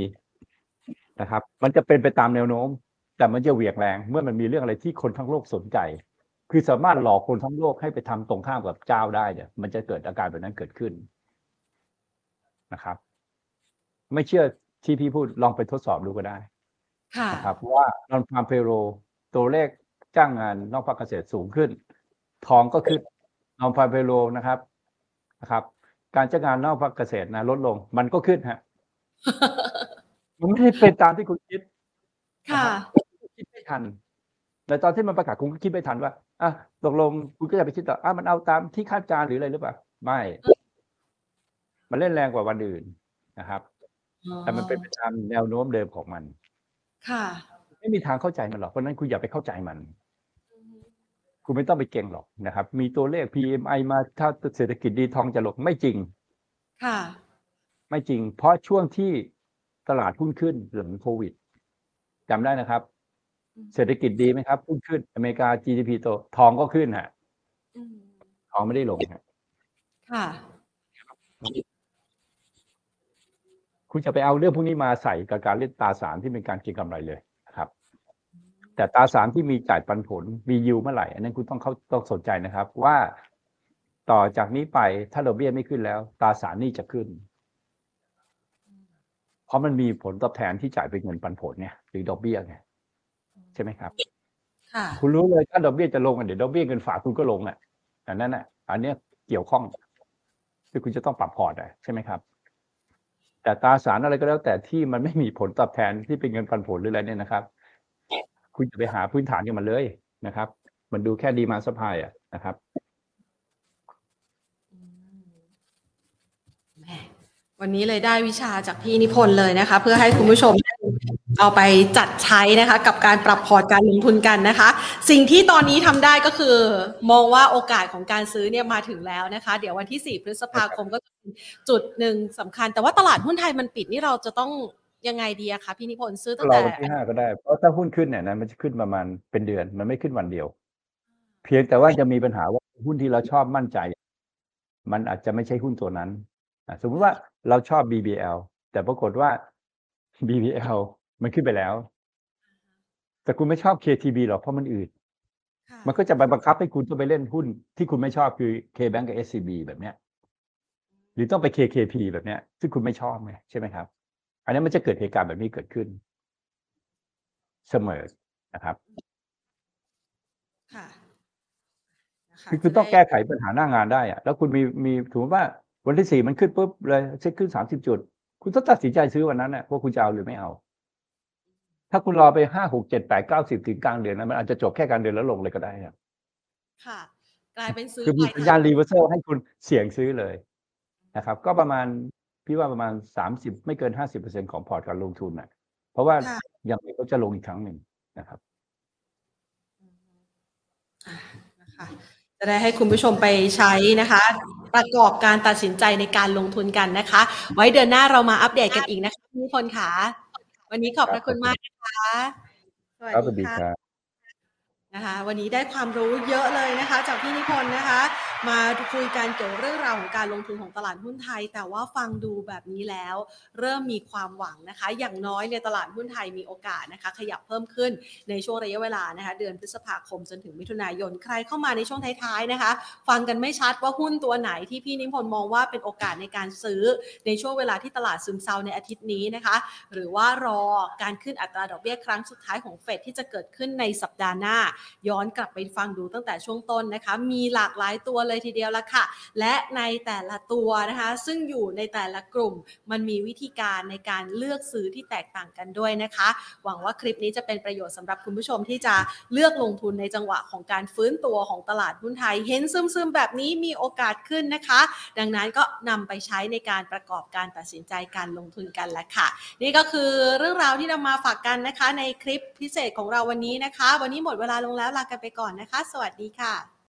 นะครับ มันจะเป็นไปตามแนวโน้ม แต่มันจะเหวี่ยงแรง เมื่อมันมีเรื่องอะไรที่คนทั้งโลกสนใจ คือสามารถหลอกคนทั้งโลกให้ไปทำตรงข้ามกับเจ้าได้เนี่ย มันจะเกิดอาการแบบนั้นเกิดขึ้นนะครับ ไม่เชื่อที่พี่พูดลองไปทดสอบดูก็ได้ค่ะนะครับว่านอนฟาร์มเพโรตัวเลขจ้างงานนอกภาคเกษตรสูงขึ้น ทองก็ขึ้นนอนฟาร์มเพโรนะครับนะครับ การจ้างงานนอกภาคเกษตรนะลดลง มันก็ขึ้นฮะ มันไม่ได้เป็นตามที่คุณคิด ค่ะคิดไม่ทันแต่ตอนที่มันประกาศคุณก็คิดไม่ทันว่าอะตกลงคุณก็จะไปคิดต่ออะมันเอาตามที่คาดการณ์หรืออะไรหรือเปล่าไม่ มันเล่นแรงกว่าวันอื่นนะครับแต่มันเป็นไปตามแนวโน้มเดิมของมัน ค่ะ ไม่มีทางเข้าใจมันหรอกเพราะฉะนั้นคุณอย่าไปเข้าใจมัน คุณไม่ต้องไปเก่งหรอกนะครับ มีตัวเลข PMI มาถ้าเศรษฐกิจดีทองจะลงไม่จริง ค่ะ ไม่จริง เพราะช่วงที่ตลาดหุ้นขึ้นหลังโควิดจำได้นะครับ เศรษฐกิจดีไหมครับหุ้นขึ้น อเมริกา GDP โตทองก็ขึ้นฮะอืมทองไม่ได้ลงฮะค่ะ คุณจะไปเอาเรื่องพวกนี้มาใส่กับการเล่นตราสารที่เป็นการเก็งกำไรเลยนะครับ แต่ตราสารที่มีจ่ายปันผลมียิวเมื่อไหร่ อันนั้นคุณต้องเข้าต้องสนใจนะครับ ว่าต่อจากนี้ไปถ้าดอกเบี้ยไม่ขึ้นแล้วตราสารนี่จะขึ้นเพ ราะมันมีผลตอบแทนที่จ่ายเป็นเงินปันผลเนี่ยหรือดอกเบี้ยไงใช่ไหมครับค่ะคุณรู้เลยถ้าดอกเบี้ยจะลงอะเดี๋ยวดอกเบี้ยเงินฝากคุณก็ลงอะอันนั้นอะ อันเนี้ยเกี่ยวข้องที่คุณจะต้องปรับพอร์ตอะใช่ไหมครับ แต่ตราสารอะไรก็แล้วแต่ที่มันไม่มีผลตอบแทนที่เป็นเงินปันผลหรืออะไรเนี่ยนะครับ คุณจะไปหาพื้นฐานกันมาเลยนะครับ มันดูแค่ดีมาสปายอะนะครับ อืมแหม่ วันนี้เลยได้วิชาจากพี่นิพนธ์เลยนะคะ เพื่อให้คุณผู้ชมเอาไปจัดใช้นะคะ กับการปรับพอร์ตการลงทุนกันนะคะ สิ่งที่ตอนนี้ทำได้ก็คือ มองว่าโอกาสของการซื้อเนี่ยมาถึงแล้วนะคะ เดี๋ยววันที่ 4 พฤษภาคมก็จะเป็นจุดหนึ่งสำคัญ แต่ว่าตลาดหุ้นไทยมันปิดนี่เราจะต้องยังไงดีอะคะพี่นิพนธ์ซื้อตั้งแต่วันที่ห้าก็ได้ เพราะถ้าหุ้นขึ้นเนี่ยนะมันจะขึ้นประมาณเป็นเดือนมันไม่ขึ้นวันเดียว เพียงแต่ว่าจะมีปัญหาว่าหุ้นที่เราชอบมั่นใจ มันอาจจะไม่ใช่หุ้นตัวนั้น สมมติว่าเราชอบ BBL แต่ปรากฏว่า BBL มันขึ้นไปแล้ว แต่คุณไม่ชอบ KTB หรอกเพราะมันอืดค่ะมันก็จะไปบังคับให้คุณต้องไปเล่นหุ้นที่คุณไม่ชอบคือ KBank กับ SCB แบบเนี้ย หรือต้องไป KKP แบบเนี้ย ซึ่งคุณไม่ชอบไงใช่ไหมครับ อันนี้มันจะเกิดเหตุการณ์แบบนี้เกิดขึ้น เสมอนะครับค่ะนะคะคือคุณจะต้องได้แก้ไขปัญหาหน้างานได้อะแล้วคุณมีมีถือว่า วันที่สี่มันขึ้นปุ๊บเลยเซ็ตขึ้นสามสิบจุด คุณต้องตัดสินใจซื้อวันนั้นน่ะว่าคุณจะเอาหรือไม่เอา ถ้าคุณรอไปห้าหกเจ็ดแปดเก้าสิบถึงกลางเดือนนะมันอาจจะจบแค่กลางเดือนแล้วลงเลยก็ได้อะค่ะ กลายเป็นซื้อคือปมีลายสัญทาญางณรีเวอร์ซลให้คุณเสี่ยงซื้อเลยนะครับ ก็ประมาณพี่ว่าประมาณสามสิบไม่เกินห้าสิบเปอร์เซ็นต์ของพอร์ตการลงทุนน่ะเพราะว่าค่ะยังไงก็จะลงอีกครั้งหนึ่งนะครับอ่านะคะ จะได้ให้คุณผู้ชมไปใช้นะคะ ประกอบการตัดสินใจในการลงทุนกันนะคะ ไว้เดือนหน้าเรามาอัปเดตกันอีกนะคะทุกคนค่ะ วันนี้ขอบพระคุณมากนะคะ สวัสครับสวัสดีค่ะ นะคะวันนี้ได้ความรู้เยอะเลยนะคะ จากพี่นิพนธ์นะคะ มาคุยกันเกี่ยวเรื่องราวของการลงทุนของตลาดหุ้นไทย แต่ว่าฟังดูแบบนี้แล้ว เริ่มมีความหวังนะคะ อย่างน้อยในยตลาดหุ้นไทยมีโอกาสนะคะ ขยับเพิ่มขึ้นในช่วงระยะเวลานะคะ เดือนพฤษภาคมจนถึงมิถุนายนใครเข้ามาในช่วงท้ายๆนะคะ ฟังกันไม่ชัดว่าหุ้นตัวไหนที่พี่นิพนธ์มองว่าเป็นโอกาสในการซื้อในช่วงเวลาที่ตลาดซึมเซาในอาทิตย์นี้นะคะ หรือว่ารอการขึ้นอัตราดอกเบี้ยครั้งสุดท้ายของเฟดที่จะเกิดขึ้นในสัปดาห์หน้าย้อนกลับไปฟังดูตั้งแต่ช่วงต้นนะคะ มีหลากหลายตัวเลยทีเดียวละค่ะ และในแต่ละตัวนะคะ ซึ่งอยู่ในแต่ละกลุ่มมันมีวิธีการในการเลือกซื้อที่แตกต่างกันด้วยนะคะ หวังว่าคลิปนี้จะเป็นประโยชน์สำหรับคุณผู้ชมที่จะเลือกลงทุนในจังหวะของการฟื้นตัวของตลาดหุ้นไทย เห็นซึมๆแบบนี้มีโอกาสขึ้นนะคะ ดังนั้นก็นำไปใช้ในการประกอบการตัดสินใจการลงทุนกันแหละค่ะ นี่ก็คือเรื่องราวที่นำมาฝากกันนะคะ ในคลิปพิเศษของเราวันนี้นะคะ วันนี้หมดเวลาลงแล้วลากันไปก่อนนะคะ สวัสดีค่ะ